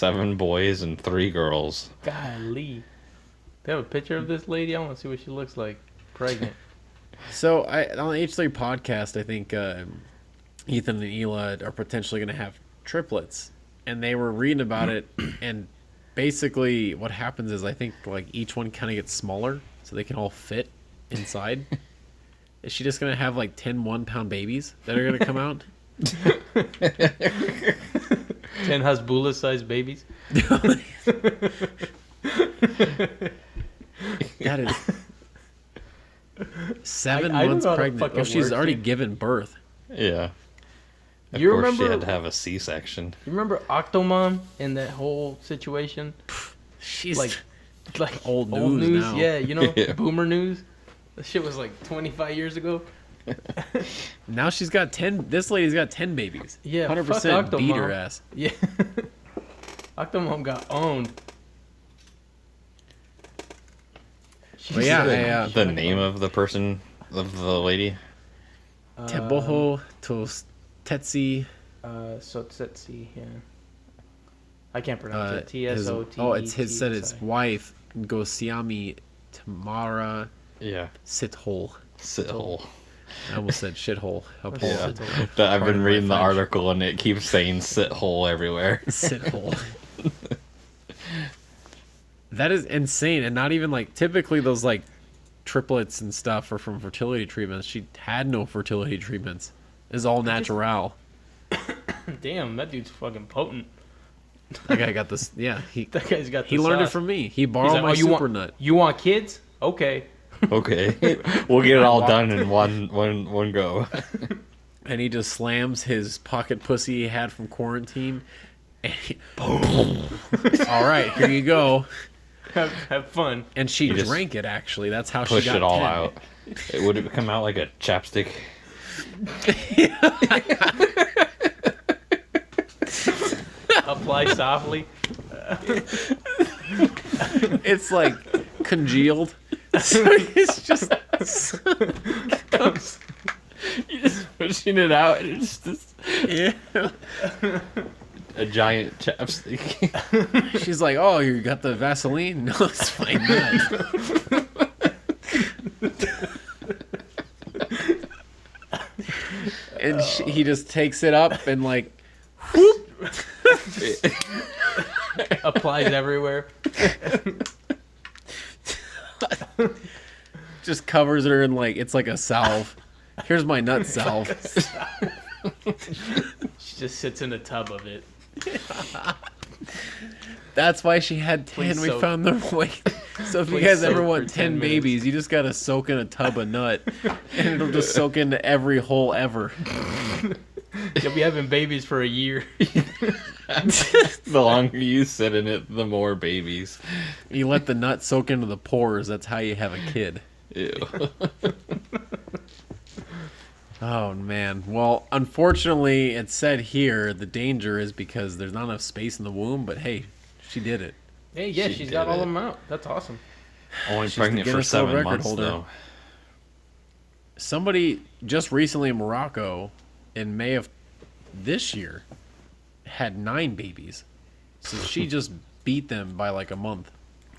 Seven boys and three girls. Golly. They have a picture of this lady. I want to see what she looks like. Pregnant. So I on the H3 podcast, I think uh, Ethan and Hila are potentially going to have triplets, and they were reading about it, and basically what happens is I think like each one kind of gets smaller, so they can all fit inside. is she just going to have like 10 one pound babies that are going to come out? Ten Hasbullah sized babies. that is seven I- I months know how to pregnant. Oh, she's work, already dude. given birth. Yeah. Of You course, she had to have a C-section. You remember Octomom in that whole situation? She's Like, like Old news now. Yeah, you know, Yeah. boomer news. That shit was like 25 years ago. now she's got 10. This lady's got 10 babies. Yeah, 100% beat her ass. Yeah. Octomom got owned. But yeah, the, I, uh, the name of the person, of the lady. Uh, Teboho Tos Tetsi. Uh, Sotsetsi, yeah. I can't pronounce Uh, it. T his- S O T. oh, it's his said his wife Gosiame Thamara Yeah. Sithole. Sithole. I almost said shithole. I'll pull Yeah. it. That I've been reading the French. article and it keeps saying sithole everywhere. Sithole. that is insane, and not even like typically those like triplets and stuff are from fertility treatments. She had no fertility treatments. It's all natural. Damn, that dude's fucking potent. That guy got this. Yeah, he That guy's got. he the learned it from me. He He's borrowed like, my "Oh, you super want nut. you want kids? Okay. Okay, we'll get it all done in one one one go. and he just slams his pocket pussy he had from quarantine. And he, boom! All right, here you go. Have, have fun. And she You just drank it. Actually, that's how Push she got it all 10. out. It would it come out like a chapstick? Apply softly. It's like congealed. So it's just Comes- You just pushing it out, and it's just yeah. a giant chapstick. She's like, "Oh, you got the Vaseline? No, it's fine nut." and she, he just takes it up and like applies everywhere. just covers her in like it's like a salve. Here's my nut salve. She just sits in a tub of it. That's why she had ten. Please we soak- found the way. So if you guys ever want 10 10 babies, you just gotta soak in a tub of nut, and it'll just soak into every hole ever. You'll be having babies for a year. the longer you sit in it, the more babies. You let the nut soak into the pores. That's how you have a kid. Ew. Oh man. Well, unfortunately, it said here the danger is because there's not enough space in the womb. But hey, she did it. Hey, yeah, She she's did got all of them out. That's awesome. Only She's the pregnant for seven Record months holder. though. Somebody just recently in Morocco, in May of this year, had nine babies. So she just beat them by like a month.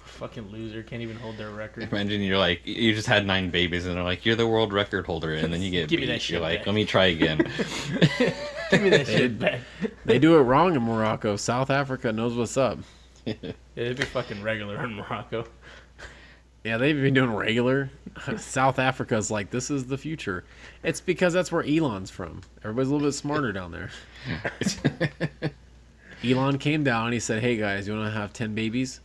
Fucking loser. Can't even hold their record. Imagine you're like you just had nine babies and they're like you're the world record holder and then you get Give me that shit You're like back. let me try again. Give me that shit back. They do it wrong in Morocco. South Africa knows what's up. Yeah, it'd be fucking regular in Morocco. Yeah, they've been doing regular. South Africa's like, this is the future. It's because that's where Elon's from. Everybody's a little bit smarter down there. Elon came down. He said, "Hey guys, you want to have ten babies?"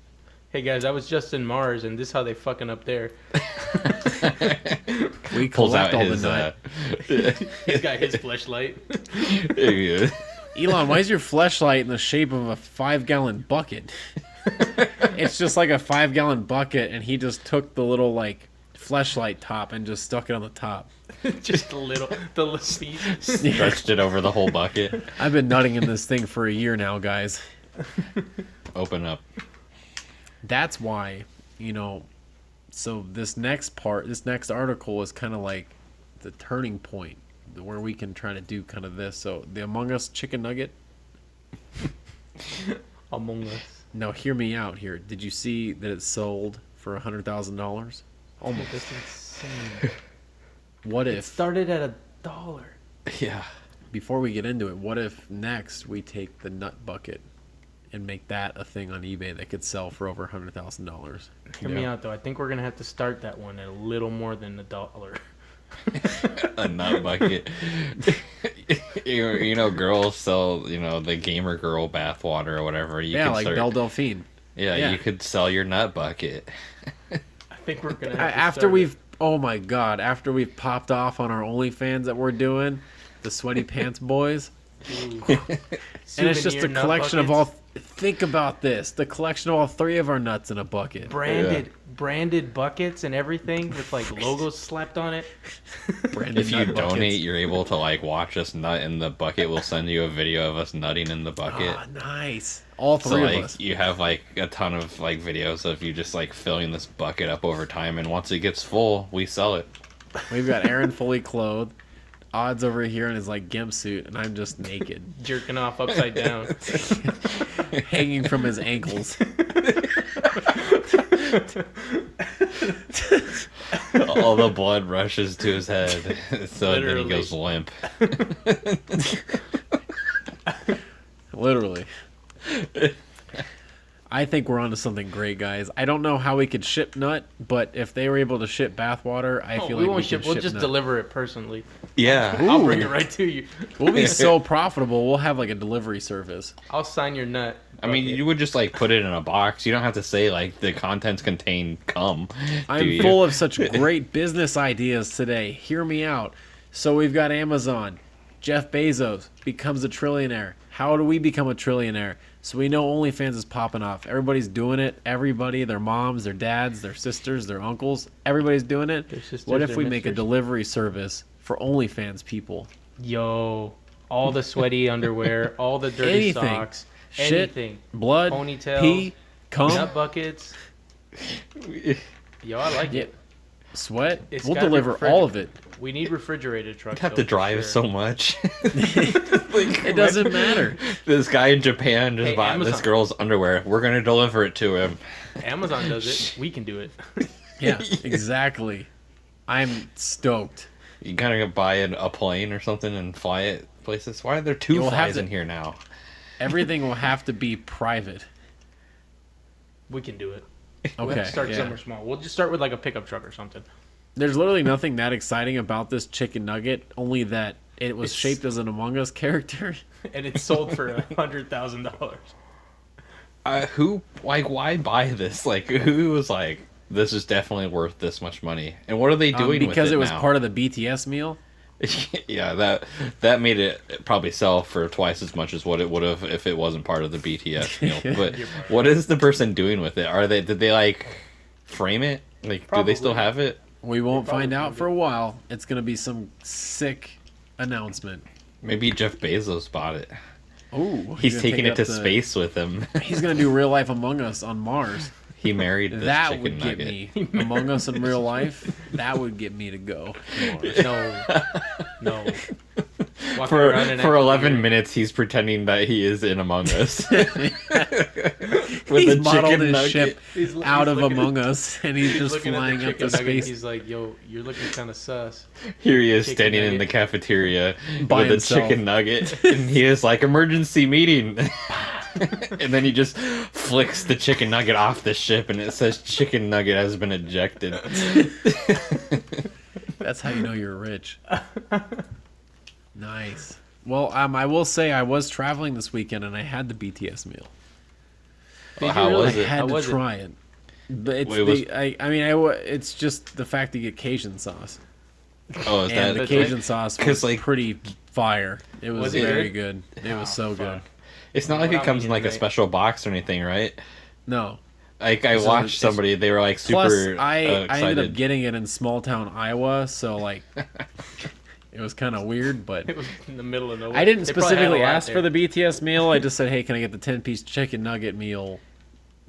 Hey guys, I was just in Mars, and this is how they fucking up there. We Pulls out collect all his the uh. He's got his flashlight. Elon, why is your fleshlight in the shape of a five-gallon bucket? It's just like a five-gallon bucket, and he just took the little like fleshlight top and just stuck it on the top. just a little, the little piece. stretched it over the whole bucket. I've been nutting in this thing for a year now, guys. Open up. that's why you know so this next part this next article is kind of like the turning point where we can try to do kind of this so the among us chicken nugget Among Us. Now hear me out here did you see that it sold for a hundred thousand dollars almost That's insane. what It if started at a dollar. Yeah. before we get into it what if next we take the nut bucket and make that a thing on ebay that could sell for over a hundred thousand dollars Hear me out though. I think we're gonna have to start that one at a little more than a dollar. a nut bucket. you, you know, girls sell you know the gamer girl bathwater or whatever. You yeah could like start, belle delphine yeah, yeah. you could sell your nut bucket. I think we're gonna. Have after start we've oh my god after we've popped off on our OnlyFans that we're doing the sweaty pants boys and it's just a Souvenir nut collection of all think about this the collection of all three of our nuts in a bucket branded branded buckets and everything with like logos slapped on it. branded If you nut donate, buckets. you're able to like watch us nut in the bucket. We'll send you a video of us nutting in the bucket. Ah, nice all So three like of us you have like a ton of like videos of you just like filling this bucket up over time, and once it gets full, we sell it. we've got Aaron fully clothed odds over here in his like gimp suit and I'm just naked jerking off upside down. hanging from his ankles All the blood rushes to his head, so then he goes limp. Literally. I think we're onto something great, guys. I don't know how we could ship nut, but if they were able to ship bathwater, I Oh, feel we like won't we ship. could We'll ship just nut. deliver it personally. Yeah, I'll bring it right to you. We'll be so profitable. We'll have like a delivery service. I'll sign your nut. I mean, bucket. you would just like put it in a box. You don't have to say like the contents contain cum. I'm you? full of such great business ideas today. Hear me out. So we've got Amazon. Jeff Bezos becomes a trillionaire. How do we become a trillionaire? So we know OnlyFans is popping off. Everybody's doing it. Everybody, their moms, their dads, their sisters, their uncles, everybody's doing it. Sisters, what if we make a delivery service for OnlyFans people? Yo, all the sweaty underwear, all the dirty Anything. socks, Shit, anything. blood, Ponytails, pee, cum, Nut buckets. Yo, I like Yeah. it. sweat. It's we'll deliver all of it. We need refrigerated trucks. You'd have to drive sure. so much. It doesn't matter. this guy in Japan just Hey, bought this girl's underwear. We're gonna deliver it to him. Amazon does it. We can do it. Yeah, exactly. I'm stoked. You kind of buy an, a plane or something and fly it places. Why are there two You'll flies to- in here now? Everything will have to be private. We can do it. Okay. We'll have to start yeah. somewhere small. We'll just start with like a pickup truck or something. There's literally nothing that exciting about this chicken nugget, only that it was It's- shaped as an Among Us character. And it's sold for a hundred thousand dollars. Uh, who like why buy this? Like who was like this is definitely worth this much money? And what are they Um, doing because with it, it, was now? part of the BTS meal. yeah, that that made it probably sell for twice as much as what it would have if it wasn't part of the BTS meal. But what is the person doing with it? Are they did they like frame it? Like do they still have it? We won't find out for a while. It's gonna be some sick announcement. Maybe Jeff Bezos bought it. Oh, He's taking it to space with him. He's gonna do real life Among Us on Mars. he married this that chicken would get nugget. me Among Us in real life. That would get me to go. to Mars. No, no. Walking For for that- eleven minutes, he's pretending that he is in Among Us. With he's a modeled chicken his nugget. ship He's- out of looking- Among Us, and he's, He's just looking the flying up chicken to space. He's like, "Yo, you're looking kind of sus." Here he is Chicken standing in the cafeteria By with himself. a chicken nugget, and he is like emergency meeting. and then he just flicks the chicken nugget off the ship, and it says chicken nugget has been ejected. That's how you know you're rich. nice. Well, um, I will say I was traveling this weekend and I had the BTS meal. Did How really? was I it? had How to was it? try it. But it's Wait, was- the, I, I mean I it's just the fact that you get Cajun sauce. Oh, is and that the Cajun right. sauce 'Cause, was like- pretty fire. It was, Was it very good. It was so good. It's not like What it comes in eating like a special box or anything, right? No. Like I This is- watched somebody, they were like super. Plus, super I uh, I ended up getting it in small town Iowa, so like it was kind of weird, but It was in the middle of nowhere. I didn't They probably had a specifically ask there. for the BTS meal. I just said, "Hey, can I get the ten piece chicken nugget meal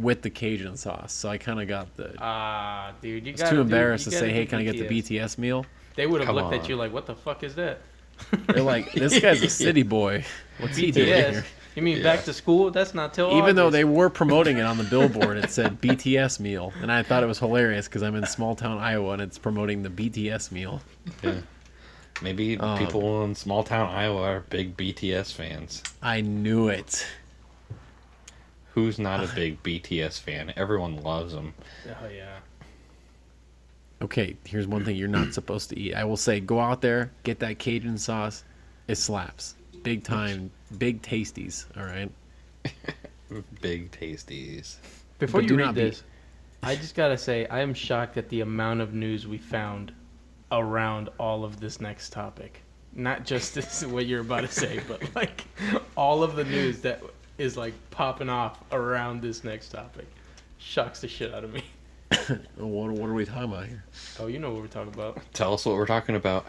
with the Cajun sauce?" So I kind of got the. Ah, dude, you I was got too embarrassed to say, "Hey, can I get the BTS?" BTS meal?" They would have looked on. at you like, "What the fuck is that?" They're like, "This guy's a city boy. What's he doing here?" You mean Yeah. back to school? That's not till Even though they were promoting it on the billboard, it said BTS meal, and I thought it was hilarious because I'm in small town Iowa and it's promoting the BTS meal. Yeah. Maybe Oh. people in small town Iowa are big BTS fans. I knew it. Who's not a big BTS fan? Everyone loves them. Oh yeah. Okay, here's one thing you're not supposed to eat. I will say, go out there, get that Cajun sauce. It slaps. Big time, big tasties. All right. Big tasties. Before But you do read not be- this, I just gotta say I am shocked at the amount of news we found around all of this next topic. Not just this what you're about to say, but like all of the news that is like popping off around this next topic. Shocks the shit out of me. What, what are we talking about here? Oh, you know what we're talking about. Tell us what we're talking about.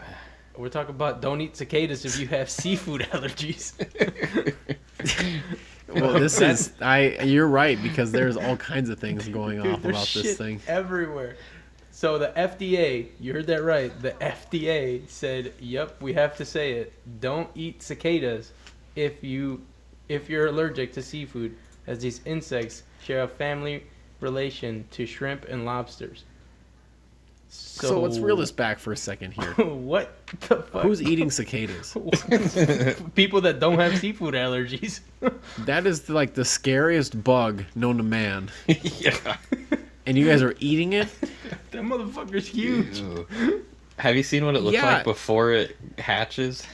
We're talking about don't eat cicadas if you have seafood allergies. Well, this is I. You're right because there's all kinds of things going Dude, off there's about this shit thing. everywhere. So the FDA, you heard that right. The FDA said, "Yep, we have to say it. Don't eat cicadas if you if you're allergic to seafood, as these insects share a family relation to shrimp and lobsters." So, let's reel this back for a second here. what the fuck? Who's eating cicadas? people that don't have seafood allergies? That is like the scariest bug known to man, yeah. and you guys are eating it. that motherfucker's huge. Ew. Have you seen what it looks Yeah. like before it hatches?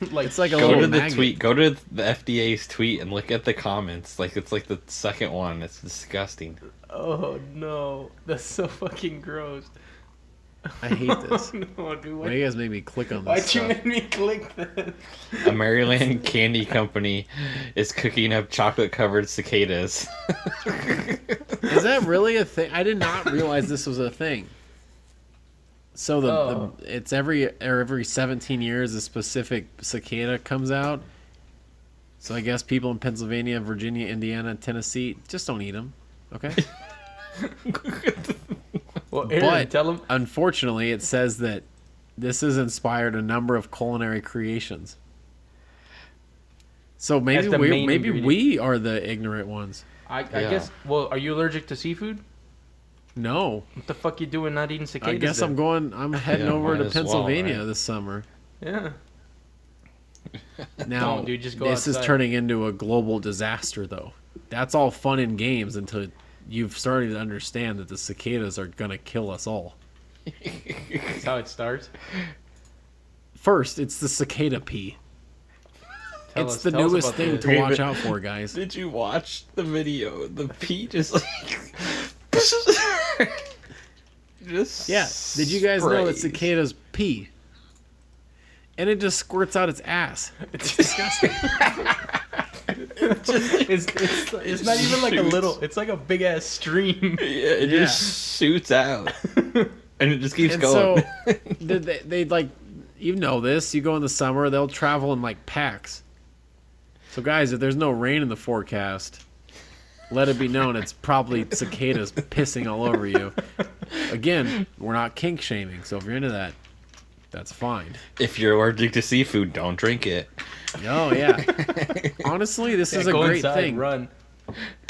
like It's like a Go little to the maggot. tweet. Go to the FDA's tweet and look at the comments. Like it's like the second one. It's disgusting. Oh no, that's so fucking gross. I hate oh, this. no, dude. Why Why, you guys made me click on this? why'd this you stuff? make me click that? A Maryland candy company is cooking up chocolate covered cicadas. Is that really a thing? I did not realize this was a thing. So the, Oh. the it's every or every 17 years a specific cicada comes out. So I guess people in Pennsylvania, Virginia, Indiana, Tennessee just don't eat them. Okay. Well, Aaron, But- tell him. Unfortunately, it says that this has inspired a number of culinary creations. So maybe we maybe ingredient. we are the ignorant ones. I, I Yeah. guess. Well, are you allergic to seafood? No, What the fuck you doing not eating cicadas? I guess then? I'm going. I'm heading Yeah, over to as well, Pennsylvania right? this summer. Yeah. Now, Don't, dude, just go this is turning into a global disaster, though. That's all fun and games until you've started to understand that the cicadas are gonna kill us all. That's how it starts. First, it's the cicada pee. Tell it's us- the newest thing this. to watch out for, guys. Did you watch the video? The pee just like just Yeah. Did you guys know that cicadas pee? and it just squirts out its ass. It's disgusting. It's, it's, it's not even like a little. It's like a big ass stream. Yeah, it Yeah. just shoots out, and it just keeps and going. so they, they, they like you know this. You go in the summer, they'll travel in like packs. So guys, if there's no rain in the forecast, let it be known it's probably cicadas pissing all over you. Again, we're not kink shaming, so if you're into that, that's fine. if you're allergic to seafood, don't drink it. Oh yeah. Honestly, this is a Go great inside, thing. Run.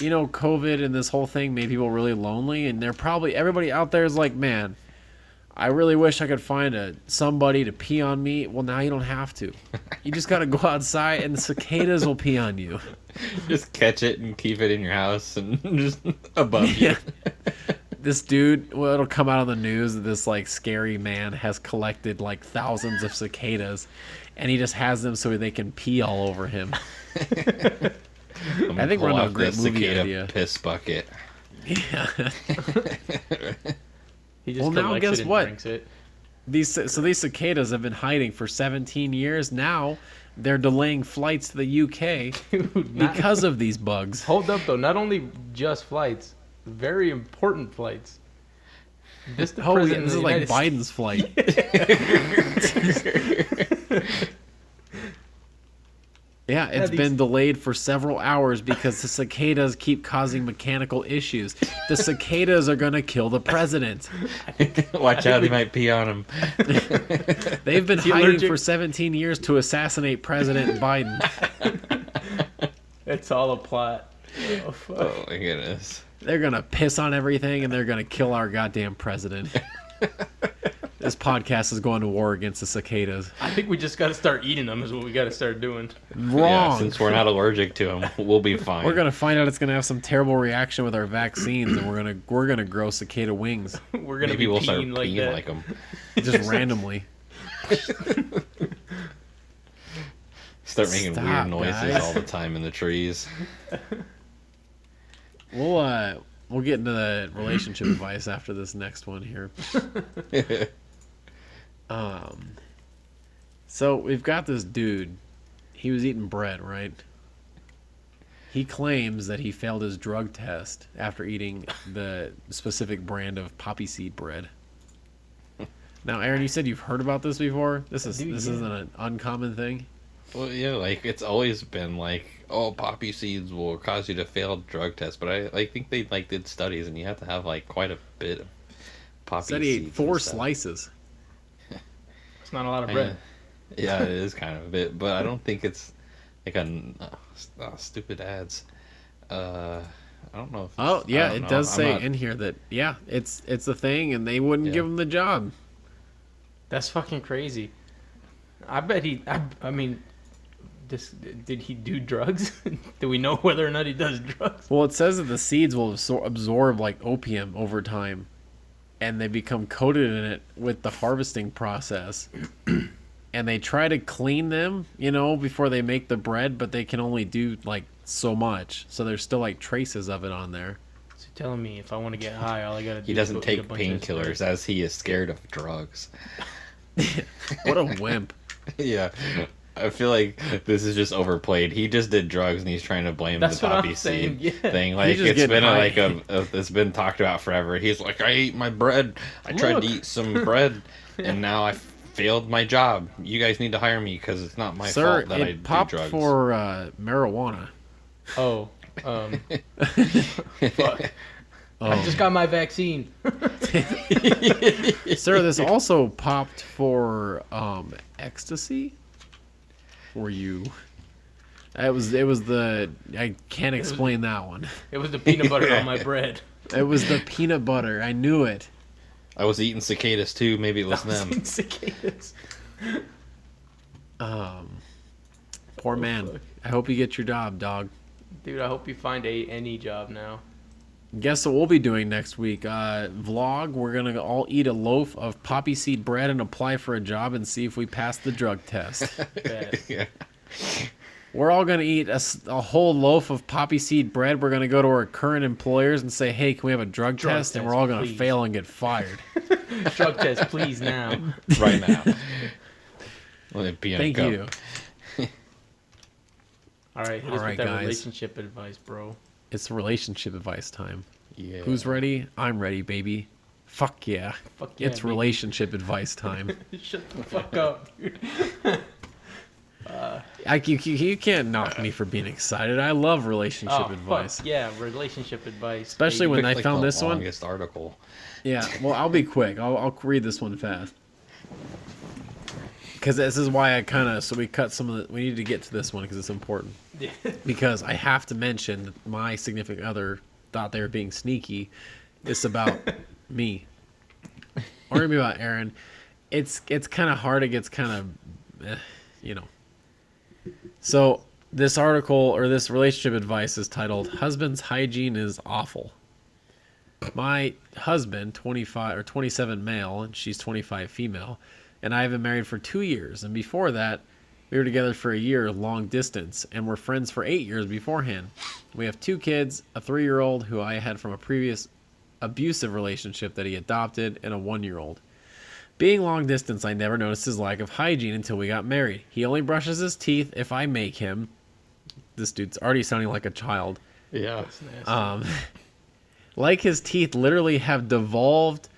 you know, COVID and this whole thing made people really lonely, and they're probably everybody out there is like, man, I really wish I could find a somebody to pee on me. Well, now you don't have to. You just got to go outside, and the cicadas will pee on you. Just catch it and keep it in your house and just above you. Yeah. This dude, well, it'll come out on the news that this like scary man has collected like thousands of cicadas, and he just has them so they can pee all over him. I'm think we're pull on a great movie cicada idea. Piss bucket. Yeah. He just Well, now guess it what? it. These so these cicadas have been hiding for 17 years. Now they're delaying flights to the UK Dude, not- because of these bugs. Hold up though, not only just flights, very important flights. This the Oh, yeah, this is like United Biden's flight. Yeah, it's these- been delayed for several hours because the cicadas keep causing mechanical issues. The cicadas are going to kill the president. Watch out, they might pee on him. They've been he hiding allergic? for 17 years to assassinate President Biden. It's all a plot. Oh, fuck. Oh my goodness. They're going to piss on everything and they're going to kill our goddamn president. this podcast is going to war against the cicadas. I think we just got to start eating them. Is what we got to start doing. Yeah, Wrong. since we're not allergic to them, we'll be fine. we're gonna find out it's gonna have some terrible reaction with our vaccines, and we're gonna we're gonna grow cicada wings We're gonna Maybe be we'll start peeing like peeing that. like them. just randomly. Start making Stop, weird noises guys. all the time in the trees. We'll uh we'll get into the relationship advice after this next one here. Um, so we've got this dude. He was eating bread, right? He claims that he failed his drug test after eating the specific brand of poppy seed bread. Now, Aaron, you said you've heard about this before. This is Dude, this yeah. isn't an uncommon thing. Well, yeah, like it's always been like, oh, poppy seeds will cause you to fail drug tests, but I, I think they like did studies, and you have to have like quite a bit of poppy Said he seeds. ate four slices. It's not a lot of bread. know. Yeah, it is kind of a bit, but I don't think it's like a uh, uh, stupid ads. Uh, I don't know. If Oh it's- I yeah, it know. does I'm say not- in here that yeah, it's it's a thing, and they wouldn't Yeah. give him the job. That's fucking crazy. I bet he. I, I mean, this, did he do drugs? do we know whether or not he does drugs? Well, it says that the seeds will absor- absorb like opium over time, and they become coated in it with the harvesting process. and they try to clean them, you know, before they make the bread, but they can only do like so much. So there's still like traces of it on there. So you're telling me if I want to get high, all I gotta do He doesn't go take a bunch of painkillers as he is scared of drugs. What a wimp! yeah. I feel like this is just overplayed. He just did drugs and he's trying to blame That's the what I'm poppy seed yeah. thing. Like just it's getting been a, like a, a it's been talked about forever. He's like, I ate my bread. I tried to eat some bread, and now I failed my job. You guys need to hire me because it's not my Sir, fault that I it do popped drugs. for uh, marijuana. Oh, um, fuck. Oh. I just got my vaccine. Sir, this also popped for um, ecstasy. Were you? It was. It was the. I can't explain that one. It was the peanut butter on my bread. It was the peanut butter. I knew it. I was eating cicadas too. Maybe it was them. Cicadas. Um, poor man. fuck. I hope you get your job, dog. Dude, I hope you find a any job now. Guess what we'll be doing next week? Uh, vlog. We're gonna all eat a loaf of poppy seed bread and apply for a job and see if we pass the drug test. Yeah. We're all gonna eat a whole loaf of poppy seed bread. We're gonna go to our current employers and say, "Hey, can we have a drug, Drug test?" And we're all gonna please. fail and get fired. Drug test, please now. Right now. Let it be on Thank go. you. All right, hit All us right, with that guys. relationship advice, bro. It's relationship advice time. Yeah. Who's ready? I'm ready, baby. Fuck yeah. Fuck yeah, it's baby. relationship advice time. Shut the fuck up, dude. I, you, you, you can't knock me for being excited. I love relationship Oh, advice. fuck yeah, relationship advice. Especially baby. when I like, found the this one. longest article. Yeah, well, I'll be quick. I'll, I'll read this one fast. Because this is why I kind of so we cut some of the. We need to get to this one because it's important. because I have to mention that my significant other thought they were being sneaky. It's about me, or maybe about Aaron. It's it's kind of hard. It gets kind of, eh, you know. So this article or this relationship advice is titled "Husband's Hygiene is Awful." My husband, 25 or 27 male, and she's 25 female, and I have been married for two years. And before that, we were together for a year, long distance, and were friends for eight years beforehand. We have two kids, a three year old who I had from a previous abusive relationship that he adopted, and a one year old. Being long distance, I never noticed his lack of hygiene until we got married. He only brushes his teeth if I make him. This dude's already sounding like a child. Yeah. That's nasty. Um, like his teeth literally have devolved.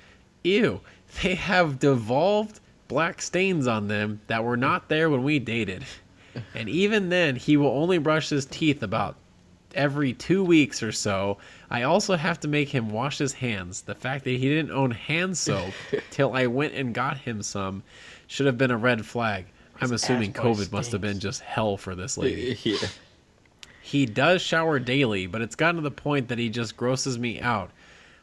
Ew. They have devolved black stains on them that were not there when we dated. And even then, he will only brush his teeth about every two weeks or so. I also have to make him wash his hands. The fact that he didn't own hand soap till I went and got him some should have been a red flag. I'm assuming COVID must have been just hell for this lady. yeah. He does shower daily, but it's gotten to the point that he just grosses me out.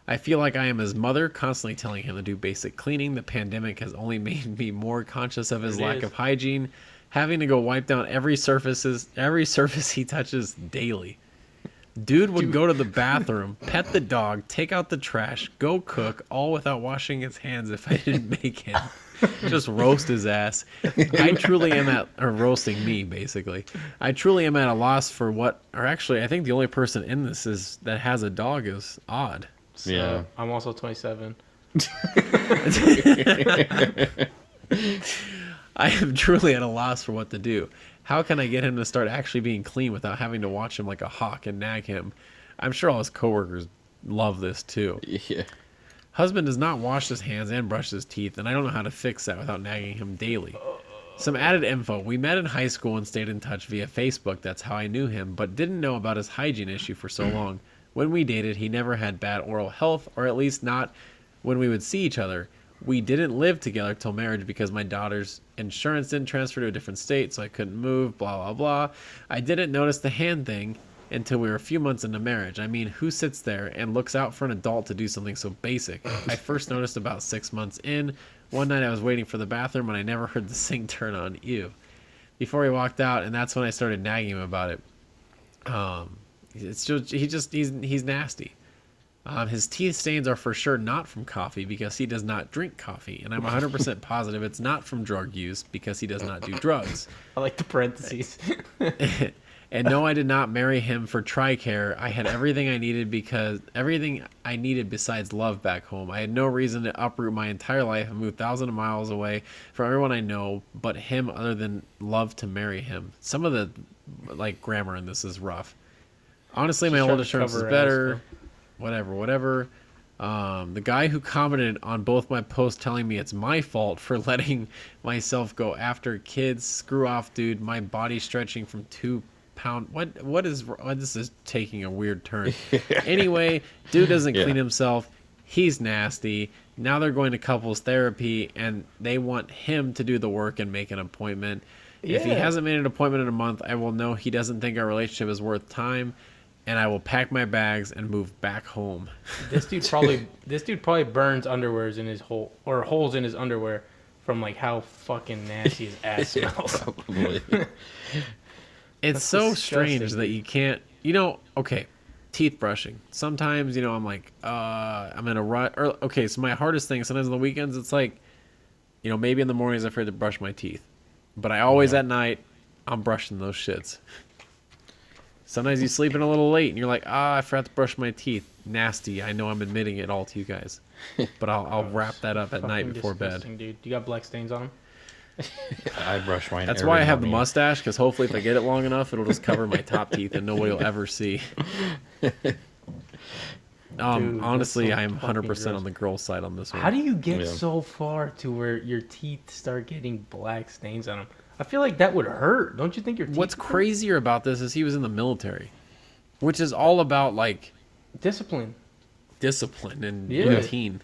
I feel like I am his mother, constantly telling him to do basic cleaning. The pandemic has only made me more conscious of his It lack is. of hygiene, having to go wipe down every surfaces every surface he touches daily. Dude would go to the bathroom, pet the dog, take out the trash, go cook, all without washing his hands if I didn't make him. Just roast his ass. I truly am at, or roasting me, basically. I truly am at a loss for what, or actually, I think the only person in this is that has a dog is odd. So, Yeah. I'm also 27. I am truly at a loss for what to do. How can I get him to start actually being clean without having to watch him like a hawk and nag him? I'm sure all his coworkers love this too. Yeah. Husband does not wash his hands and brush his teeth, and I don't know how to fix that without nagging him daily. Some added info. We met in high school and stayed in touch via Facebook. That's how I knew him, but didn't know about his hygiene issue for so long. When we dated, he never had bad oral health, or at least not when we would see each other. We didn't live together till marriage because my daughter's insurance didn't transfer to a different state, so I couldn't move, blah, blah, blah. I didn't notice the hand thing until we were a few months into marriage. I mean, who sits there and looks out for an adult to do something so basic? I first noticed about six months in. One night I was waiting for the bathroom and I never heard the sink turn on. Ew. Before he walked out, and that's when I started nagging him about it. Um, it's just he just he's he's nasty. Um, his teeth stains are for sure not from coffee because he does not drink coffee, and I'm 100% positive it's not from drug use because he does not do drugs. I like the parentheses. and no, I did not marry him for TRICARE. I had everything I needed because everything I needed besides love back home. I had no reason to uproot my entire life and move thousands of miles away from everyone I know but him other than love to marry him. Some of the like grammar in this is rough. Honestly, my old insurance is better. whatever, whatever. Um, the guy who commented on both my posts telling me it's my fault for letting myself go after kids. Screw off, dude. My body stretching from two pound. What? What is? What, this is taking a weird turn. anyway, dude doesn't Yeah. clean himself. He's nasty. Now they're going to couples therapy, and they want him to do the work and make an appointment. If he hasn't made an appointment in a month, I will know he doesn't think our relationship is worth time, and I will pack my bags and move back home. this dude probably this dude probably burns underwears in his hole or holes in his underwear from like how fucking nasty his ass smells. Probably. It's That's so disgusting, strange that you can't, you know, okay, teeth brushing. Sometimes, you know, I'm like, uh, I'm in a rut. Or, okay, so my hardest thing, sometimes on the weekends, it's like, you know, maybe in the mornings I forget to brush my teeth. But I always at night, I'm brushing those shits. Sometimes you sleep in a little late and you're like, ah, I forgot to brush my teeth. Nasty. I know I'm admitting it all to you guys. But I'll, I'll wrap that up at night before bed. disgusting, Dude, you got black stains on them? I brush mine. That's why I have the morning. mustache because hopefully if I get it long enough, it'll just cover my top teeth and nobody will ever see. Um, Dude, honestly, so I am 100% on the girl side on this one. How do you get Yeah. so far to where your teeth start getting black stains on them? I feel like that would hurt. Don't you think your teeth What's hurt? crazier about this is he was in the military, which is all about like Discipline. discipline and Yeah. routine.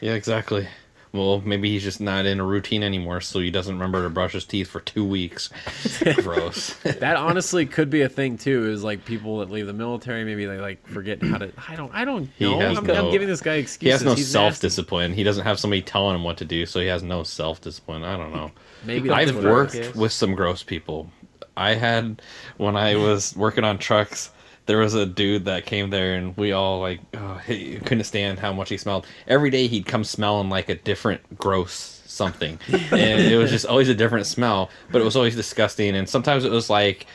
Yeah, exactly. Well, maybe he's just not in a routine anymore, so he doesn't remember to brush his teeth for two weeks. Gross. That honestly could be a thing too. Is like people that leave the military, maybe they like forget how to. I don't. I don't He know. has I'm, no- I'm giving this guy excuses. he has no self discipline. He doesn't have somebody telling him what to do, so he has no self discipline. I don't know. Maybe I've worked with some gross people. I had when I was working on trucks. There was a dude that came there, and we all like oh, he couldn't stand how much he smelled. Every day he'd come smelling like a different gross something, and it was just always a different smell. But it was always disgusting, and sometimes it was like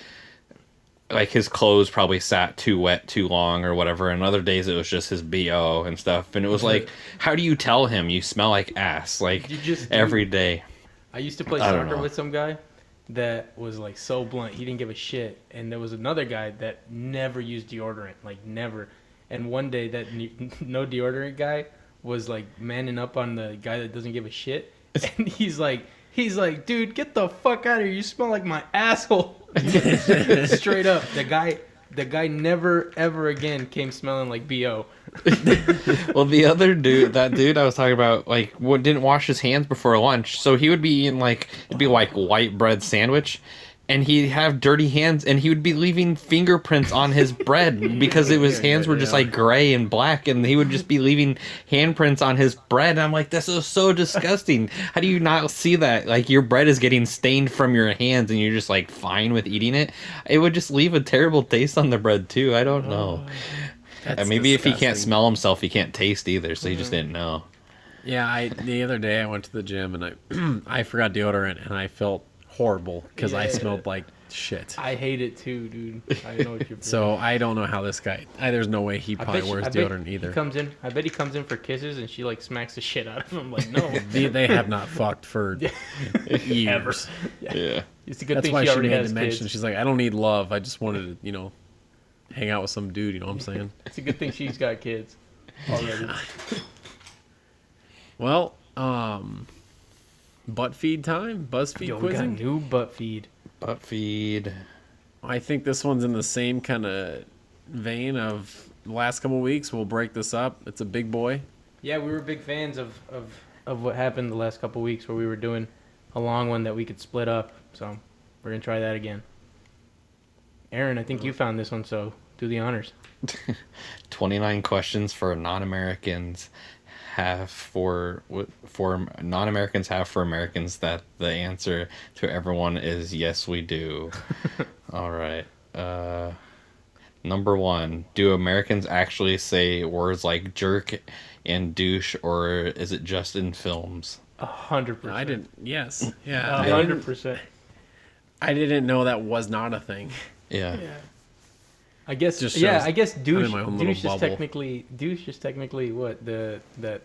like his clothes probably sat too wet too long or whatever and other days it was just his bo and stuff and it was like how do you tell him you smell like ass like You just do- every day I used to play I soccer with some guy that was like so blunt. He didn't give a shit. And there was another guy that never used deodorant, like never. And one day that no deodorant guy was like manning up on the guy that doesn't give a shit. And he's like, he's like, dude, get the fuck out of here. You smell like my asshole. Straight up. The guy, the guy never ever again came smelling like bo. Well the other dude that dude i was talking about like what didn't wash his hands before lunch so he would be eating like it'd be like white bread sandwich and he'd have dirty hands and he would be leaving fingerprints on his bread because it was hands were just like gray and black and he would just be leaving handprints on his bread and i'm like this is so disgusting. How do you not see that? Like your bread is getting stained from your hands and you're just like fine with eating it. It would just leave a terrible taste on the bread too. I don't know oh, That's and maybe if he can't smell himself, he can't taste either. So he just mm-hmm. didn't know. Yeah, I the other day I went to the gym and I I forgot deodorant and I felt horrible because I smelled like shit. I hate it too, dude. I know what you're So I don't know how this guy. I, there's no way he probably bet she- wears deodorant either. He comes in. I bet he comes in for kisses, and she like smacks the shit out of him. Like no, they, they have not fucked for years. Yeah. it's a good That's thing why she she already made has the mention. kids. She's like, I don't need love. I just wanted to, you know, hang out with some dude. You know what I'm saying? It's a good thing she's got kids already. Well, um, butt feed time. Buzzfeed Yo, we got quizzing. new butt feed. Butt feed. I think this one's in the same kind of vein of the last couple weeks. We'll break this up. It's a big boy. Yeah, we were big fans of of of what happened the last couple weeks, where we were doing a long one that we could split up. So we're gonna try that again. Aaron, I think you found this one, so do the honors. 29 questions for non-Americans have for for non-Americans have for Americans that the answer to everyone is yes we do. All right. Uh number 1, do Americans actually say words like jerk and douche or is it just in films? A hundred percent. I didn't. Yes. Yeah. A I hundred didn't, percent. I didn't know that was not a thing. Yeah. I guess Just yeah, I guess douche my own douche is technically douche is technically what the that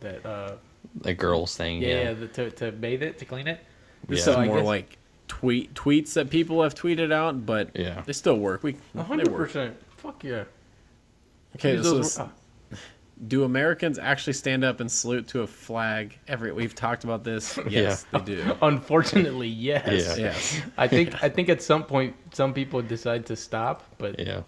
that uh The girls thing, yeah, yeah. yeah the, to to bathe it to clean it. This Yeah. is So I more guess- like tweet tweets that people have tweeted out, but Yeah. they still work. We A they hundred work. percent. Fuck yeah. Okay, Use so those this- wor- do Americans actually stand up and salute to a flag? Every we've talked about this. Yes, they do. unfortunately, yes. Yeah. Yes. I think I think at some point some people decide to stop, but Yeah.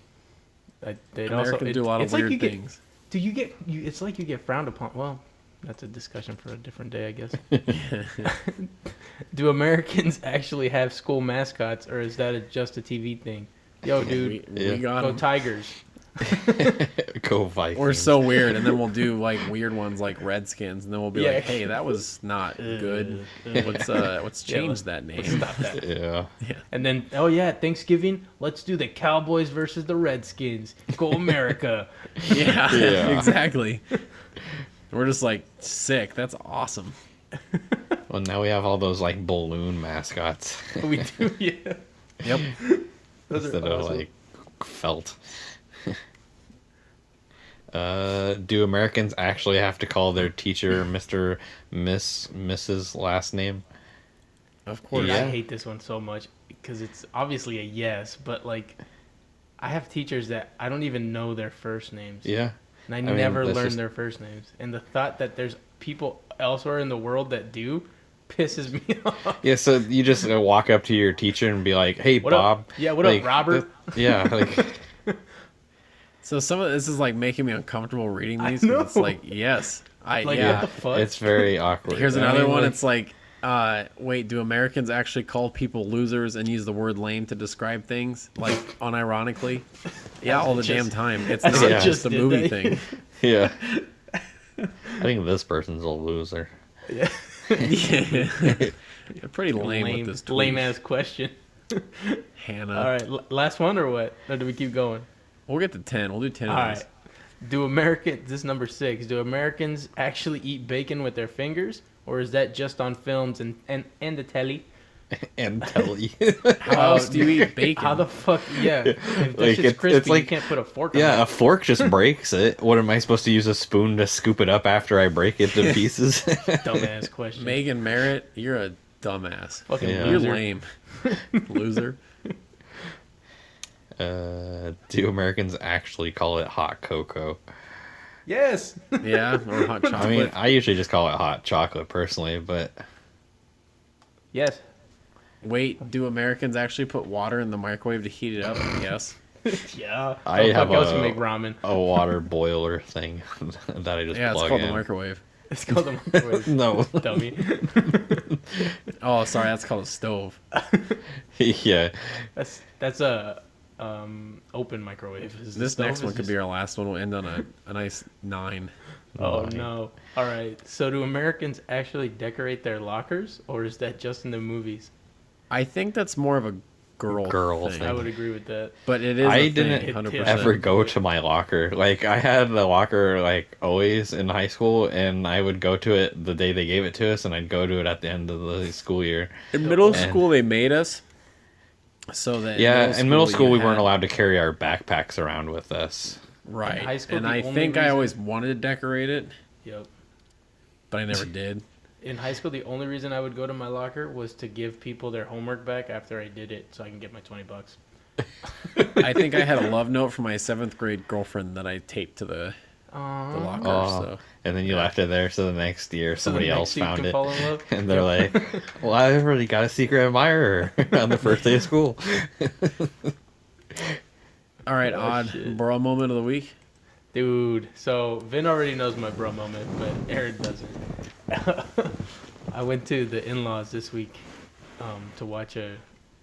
I, they Americans also it- do a lot of it's like weird you get- things. do you get you? It's like you get frowned upon. Well, that's a discussion for a different day, I guess. do Americans actually have school mascots, or is that a, just a TV thing? Yo, dude, we, Yeah. we got go 'em. Tigers. Go Vikings. We're so weird, and then we'll do like weird ones like Redskins, and then we'll be Yeah. like, "Hey, that was not good. uh, Let's uh, let's Yeah, change let's- that name." Stop that. Yeah. Yeah. And then, oh yeah, Thanksgiving, let's do the Cowboys versus the Redskins. Go America. Yeah, Yeah. exactly. We're just like sick. That's awesome. Well, now we have all those like balloon mascots we do, yeah. Yep. Those are instead of awesome. like felt. Uh, do Americans actually have to call their teacher Mr., Miss, Mrs. last name? Of course. Dude, I hate this one so much because it's obviously a yes, but like, I have teachers that I don't even know their first names, Yeah. and I, mean, never that's learn just- their first names. And the thought that there's people elsewhere in the world that do pisses me off. Yeah, so you just uh, walk up to your teacher and be like, "Hey, What Bob." up? Yeah, what like, up, Robert? th- yeah, like So some of this is like making me uncomfortable reading I these. 'cause It's know. like yes, I Like, yeah. what the fuck? it's very awkward. Here's I another mean, one. like- It's like, uh, wait, do Americans actually call people losers and use the word lame to describe things, like unironically? Yeah, all the Just- damn time. It's not what just a movie they? thing. yeah. I think this person's a loser. yeah. yeah. Pretty lame, lame, with this tweet, lame ass question. Hannah. All right, l- last one or what? Or do we keep going? We'll get to ten. We'll do ten. All of right. these. Do American this is number six? Do Americans actually eat bacon with their fingers, or is that just on films and and, and the telly? And telly. How else do you eat bacon? How the fuck? Yeah, if that Like, it's- crispy, it's like- you can't put a fork. on yeah, a fork just breaks it. What am I supposed to use a spoon to scoop it up after I break it to pieces? dumbass question. Megan Merritt, you're a dumbass. Fucking Yeah. You're lame. Loser. Uh, do Americans actually call it hot cocoa? Yes. Yeah, or hot chocolate. I mean, I usually just call it hot chocolate personally, but yes. Wait, do Americans actually put water in the microwave to heat it up? Yes. Yeah. I How the have else a- make ramen? a water boiler thing that I just Yeah, it's called in. the microwave. It's called the microwave. No, Dummy. Oh, sorry, that's called a stove. yeah, That's that's a um open microwave. Is This stove next one could just- be our last one. We'll end on a, a nice nine. Oh Nine. no! All right. So do Americans actually decorate their lockers, or is that just in the movies? I think that's more of a girl, Girl thing. thing. I would agree with that. But it is. I a didn't thing, 100%. ever go to my locker. Like I had the locker like always in high school, and I would go to it the day they gave it to us, and I'd go to it at the end of the school year. In middle And- school, they made us so that Yeah, in middle school you we weren't allowed to carry our backpacks around with us. Right. In high school, and I only think I always wanted to decorate it, Yep. but I never did. In high school, the only reason I would go to my locker was to give people their homework back after I did it, so I can get my twenty bucks. I think I had a love note from my seventh grade girlfriend that I taped to the, the locker. Oh, So and then you left it there, so the next year So somebody next else found it, fall in love? and they're like, "Well, I already got a secret admirer on the first day of school." all right, Oh, odd shit. bro moment of the week. Dude, so Vin already knows my bro moment, but Aaron doesn't. I went to the in-laws this week um, to watch a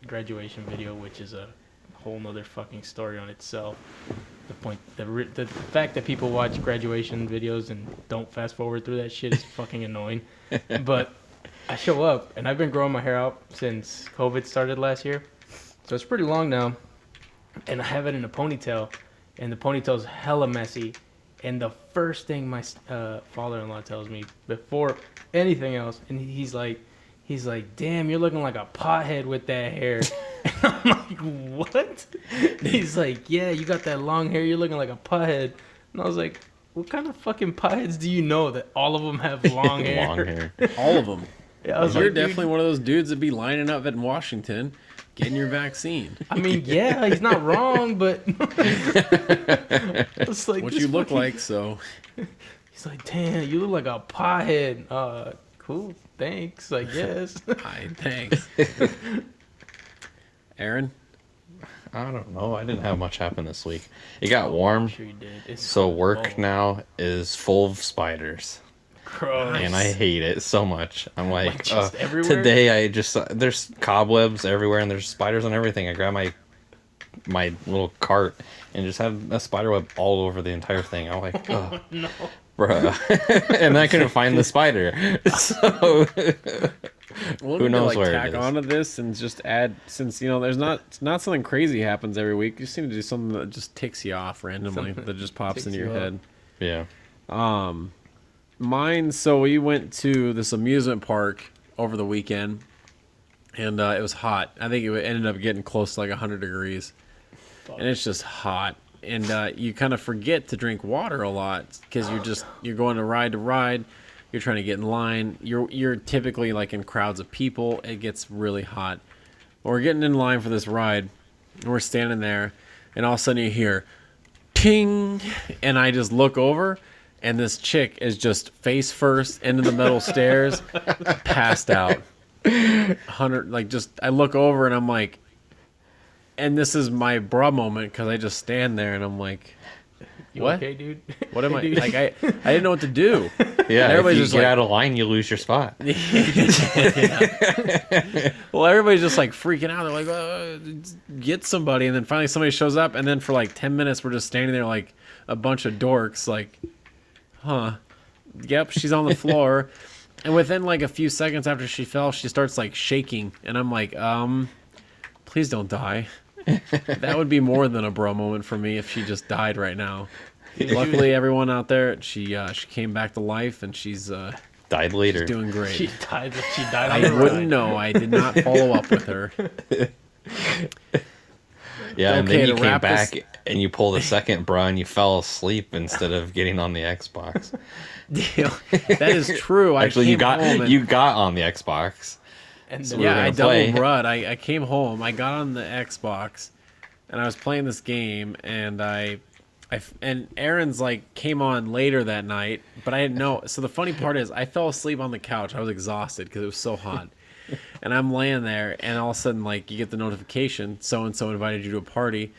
graduation video, which is a whole nother fucking story on itself. The point, the the fact that people watch graduation videos and don't fast forward through that shit is fucking annoying. But I show up and I've been growing my hair out since COVID started last year, so it's pretty long now, and I have it in a ponytail and the ponytail's hella messy. And the first thing my uh, father-in-law tells me before anything else, and he's like, he's like, "Damn, you're looking like a pothead with that hair." and I'm like, "What?" he's like, "Yeah, you got that long hair. You're looking like a pothead." And I was like, "What kind of fucking potheads do you know that all of them have long hair?" Long hair. All of them. Yeah, I was You're like, definitely one of those dudes that be lining up in Washington, getting your vaccine. I mean, yeah, he's not wrong, but it's like what you look fucking- like, so He's like, damn, you look like a pothead. Uh, cool, thanks, I guess. hi, thanks. Aaron, I don't know. I didn't have much happen this week. It got warm, sure you did. It's so work now is full of spiders. gross. and I hate it so much. I'm like, Like, uh, today I just uh, there's cobwebs everywhere and there's spiders on everything. I grab my my little cart and just have a spider web all over the entire thing. I'm like, oh, no. bruh, and I couldn't find the spider. So well, Who we could, knows like, where it tack is. onto this and just add since you know there's not it's not something crazy happens every week. You just need to do something that just ticks you off randomly Something that just pops ticks into your you off. head. yeah, Um, mine. So we went to this amusement park over the weekend, and uh, it was hot. I think it ended up getting close to like hundred degrees, and it's just hot. And uh, you kind of forget to drink water a lot because you're just you're going to ride to ride. You're trying to get in line. You're you're typically like in crowds of people. It gets really hot. We're getting in line for this ride, and we're standing there, and all of a sudden you hear, ting, and I just look over, and this chick is just face first into the metal stairs, passed out. Hundred like just I look over and I'm like, and this is my bra moment because I just stand there and I'm like, You What? okay, dude? what am I Dude. like? I I didn't know what to do. Yeah, if everybody's you just get like- out of line, you lose your spot. Well, everybody's just like freaking out. They're like, uh, get somebody. And then finally somebody shows up. And then for like 10 minutes, we're just standing there like a bunch of dorks. Like, huh. Yep, she's on the floor. and within like a few seconds after she fell, she starts like shaking. And I'm like, um, please don't die. that would be more than a bro moment for me if she just died right now. Luckily, everyone out there, she uh, she came back to life and she's uh, Died later. doing great. She died. She died. I on the ride. wouldn't know. I did not follow up with her. yeah, and then you came back this- and you pulled a second bra and you fell asleep instead of getting on the Xbox. Deal. that is true. I Actually, you got and- you got on the Xbox. And So then we yeah, I play. double rud. I, I came home. I got on the Xbox, and I was playing this game, and I, I and Aaron's like came on later that night, but I didn't know. So the funny part is, I fell asleep on the couch. I was exhausted because it was so hot, and I'm laying there, and all of a sudden, like you get the notification, so and so invited you to a party.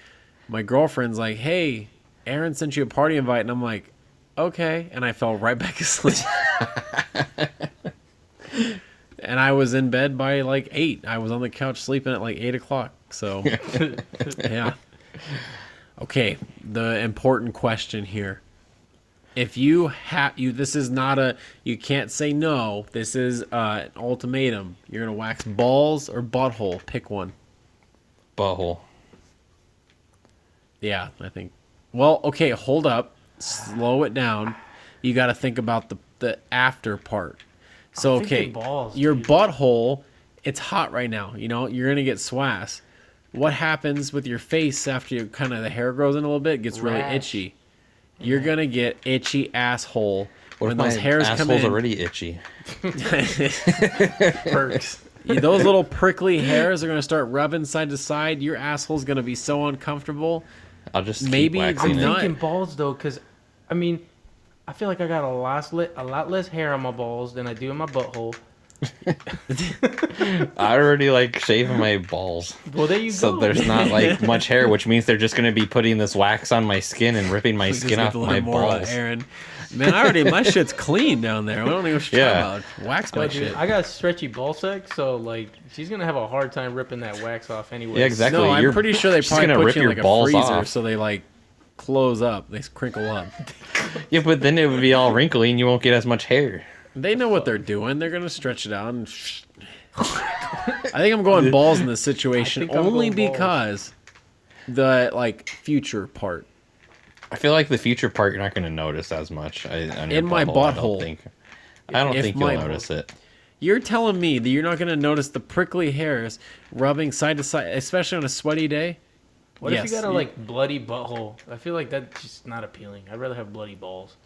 My girlfriend's like, "Hey, Aaron sent you a party invite," and I'm like, "Okay," and I fell right back asleep. and I was in bed by like eight. I was on the couch sleeping at like eight o'clock. So, yeah. Okay, the important question here: If you have you, this is not a you can't say no. This is uh, an ultimatum. You're gonna wax balls or butthole. Pick one. Butthole. Yeah, I think. Well, okay, hold up. Slow it down. You got to think about the the after part. So I'm okay, balls, your dude. butthole, it's hot right now. You know, you're gonna get swass. What happens with your face after you kind of the hair grows in a little bit? It gets really Rash. itchy. You're gonna get itchy asshole What when if those my hairs come asshole's in. already itchy? perks. those little prickly hairs are gonna start rubbing side to side. Your asshole's gonna be so uncomfortable. I'll just keep Maybe waxing it's it. not- thinking balls though, because I mean, I feel like I got a lot, li- a lot less hair on my balls than I do in my butthole. I already like shaving my balls. Well, there you So go. there's not like much hair, which means they're just gonna be putting this wax on my skin and ripping my We skin off my learn more balls. Aaron. Man, I already my shit's clean down there. I don't know what Yeah. talking about. Wax my But, dude, shit. I got stretchy ball sack, so like she's gonna have a hard time ripping that wax off anyway. Yeah, exactly. no, I'm You're- pretty sure they she's probably gonna put rip you in your like a balls freezer off. so they like close up, they crinkle up. Yeah, but then it would be all wrinkly and you won't get as much hair. They know what they're doing. They're gonna stretch it out. And I think I'm going balls in this situation I think I'm only going balls. because the like future part. I feel like the future part you're not gonna notice as much. I, on In my I butthole. don't think. I don't think you'll notice it. You're telling me that you're not gonna notice the prickly hairs rubbing side to side, especially on a sweaty day. What Yes, if you got a like bloody butthole? I feel like that's just not appealing. I'd rather have bloody balls.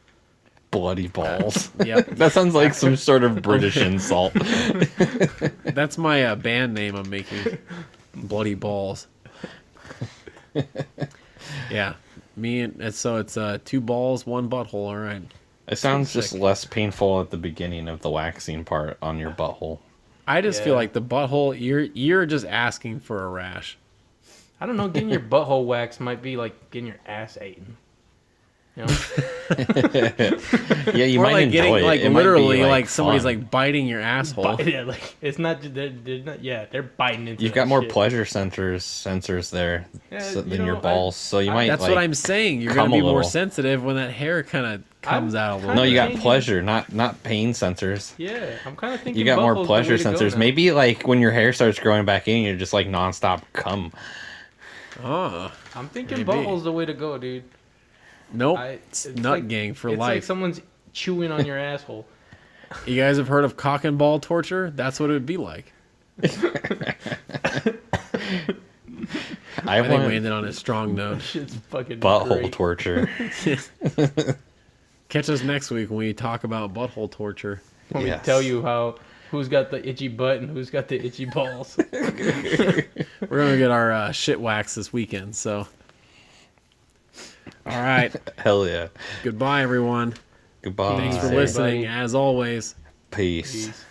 Bloody balls. Yep. that sounds like some sort of British insult. That's my uh, band name I'm making. Bloody balls. yeah, me and and so it's uh two balls, one butthole. All right. It sounds just less painful at the beginning of the waxing part on your butthole. I just feel like the butthole. You're you're just asking for a rash. I don't know. Getting your butthole waxed might be like getting your ass eaten. You know? Yeah, you or might like enjoy getting it. like It might be, literally like, somebody's like biting your asshole. Bite- yeah, like it's not. They're, they're not. Yeah, they're biting into. You've got more shit. pleasure sensors sensors there Yeah, so- you than your know, I- balls, so you I- might. That's like, what I'm saying. You're gonna be more little. sensitive when that hair kind of comes I'm out a little. No, you got changing- pleasure, not not pain sensors. Yeah, I'm kind of thinking. You got more pleasure way to go sensors. Maybe like when your hair starts growing back in, you're just like nonstop cum. Oh, I'm thinking Maybe. butthole's the way to go, dude. nope. I, it's it's nut like- gang for life. it's like someone's chewing on your asshole. You guys have heard of cock and ball torture? That's what it would be like. I, I think we ended on a strong note. Shit's fucking butthole great. torture. Catch us next week when we talk about butthole torture. When Yes. we tell you how who's got the itchy butt and who's got the itchy balls. We're gonna get our uh, shit waxed this weekend. So, all right. Hell yeah. Goodbye, everyone. Goodbye. Thanks for listening. Everybody. As always. Peace. Peace.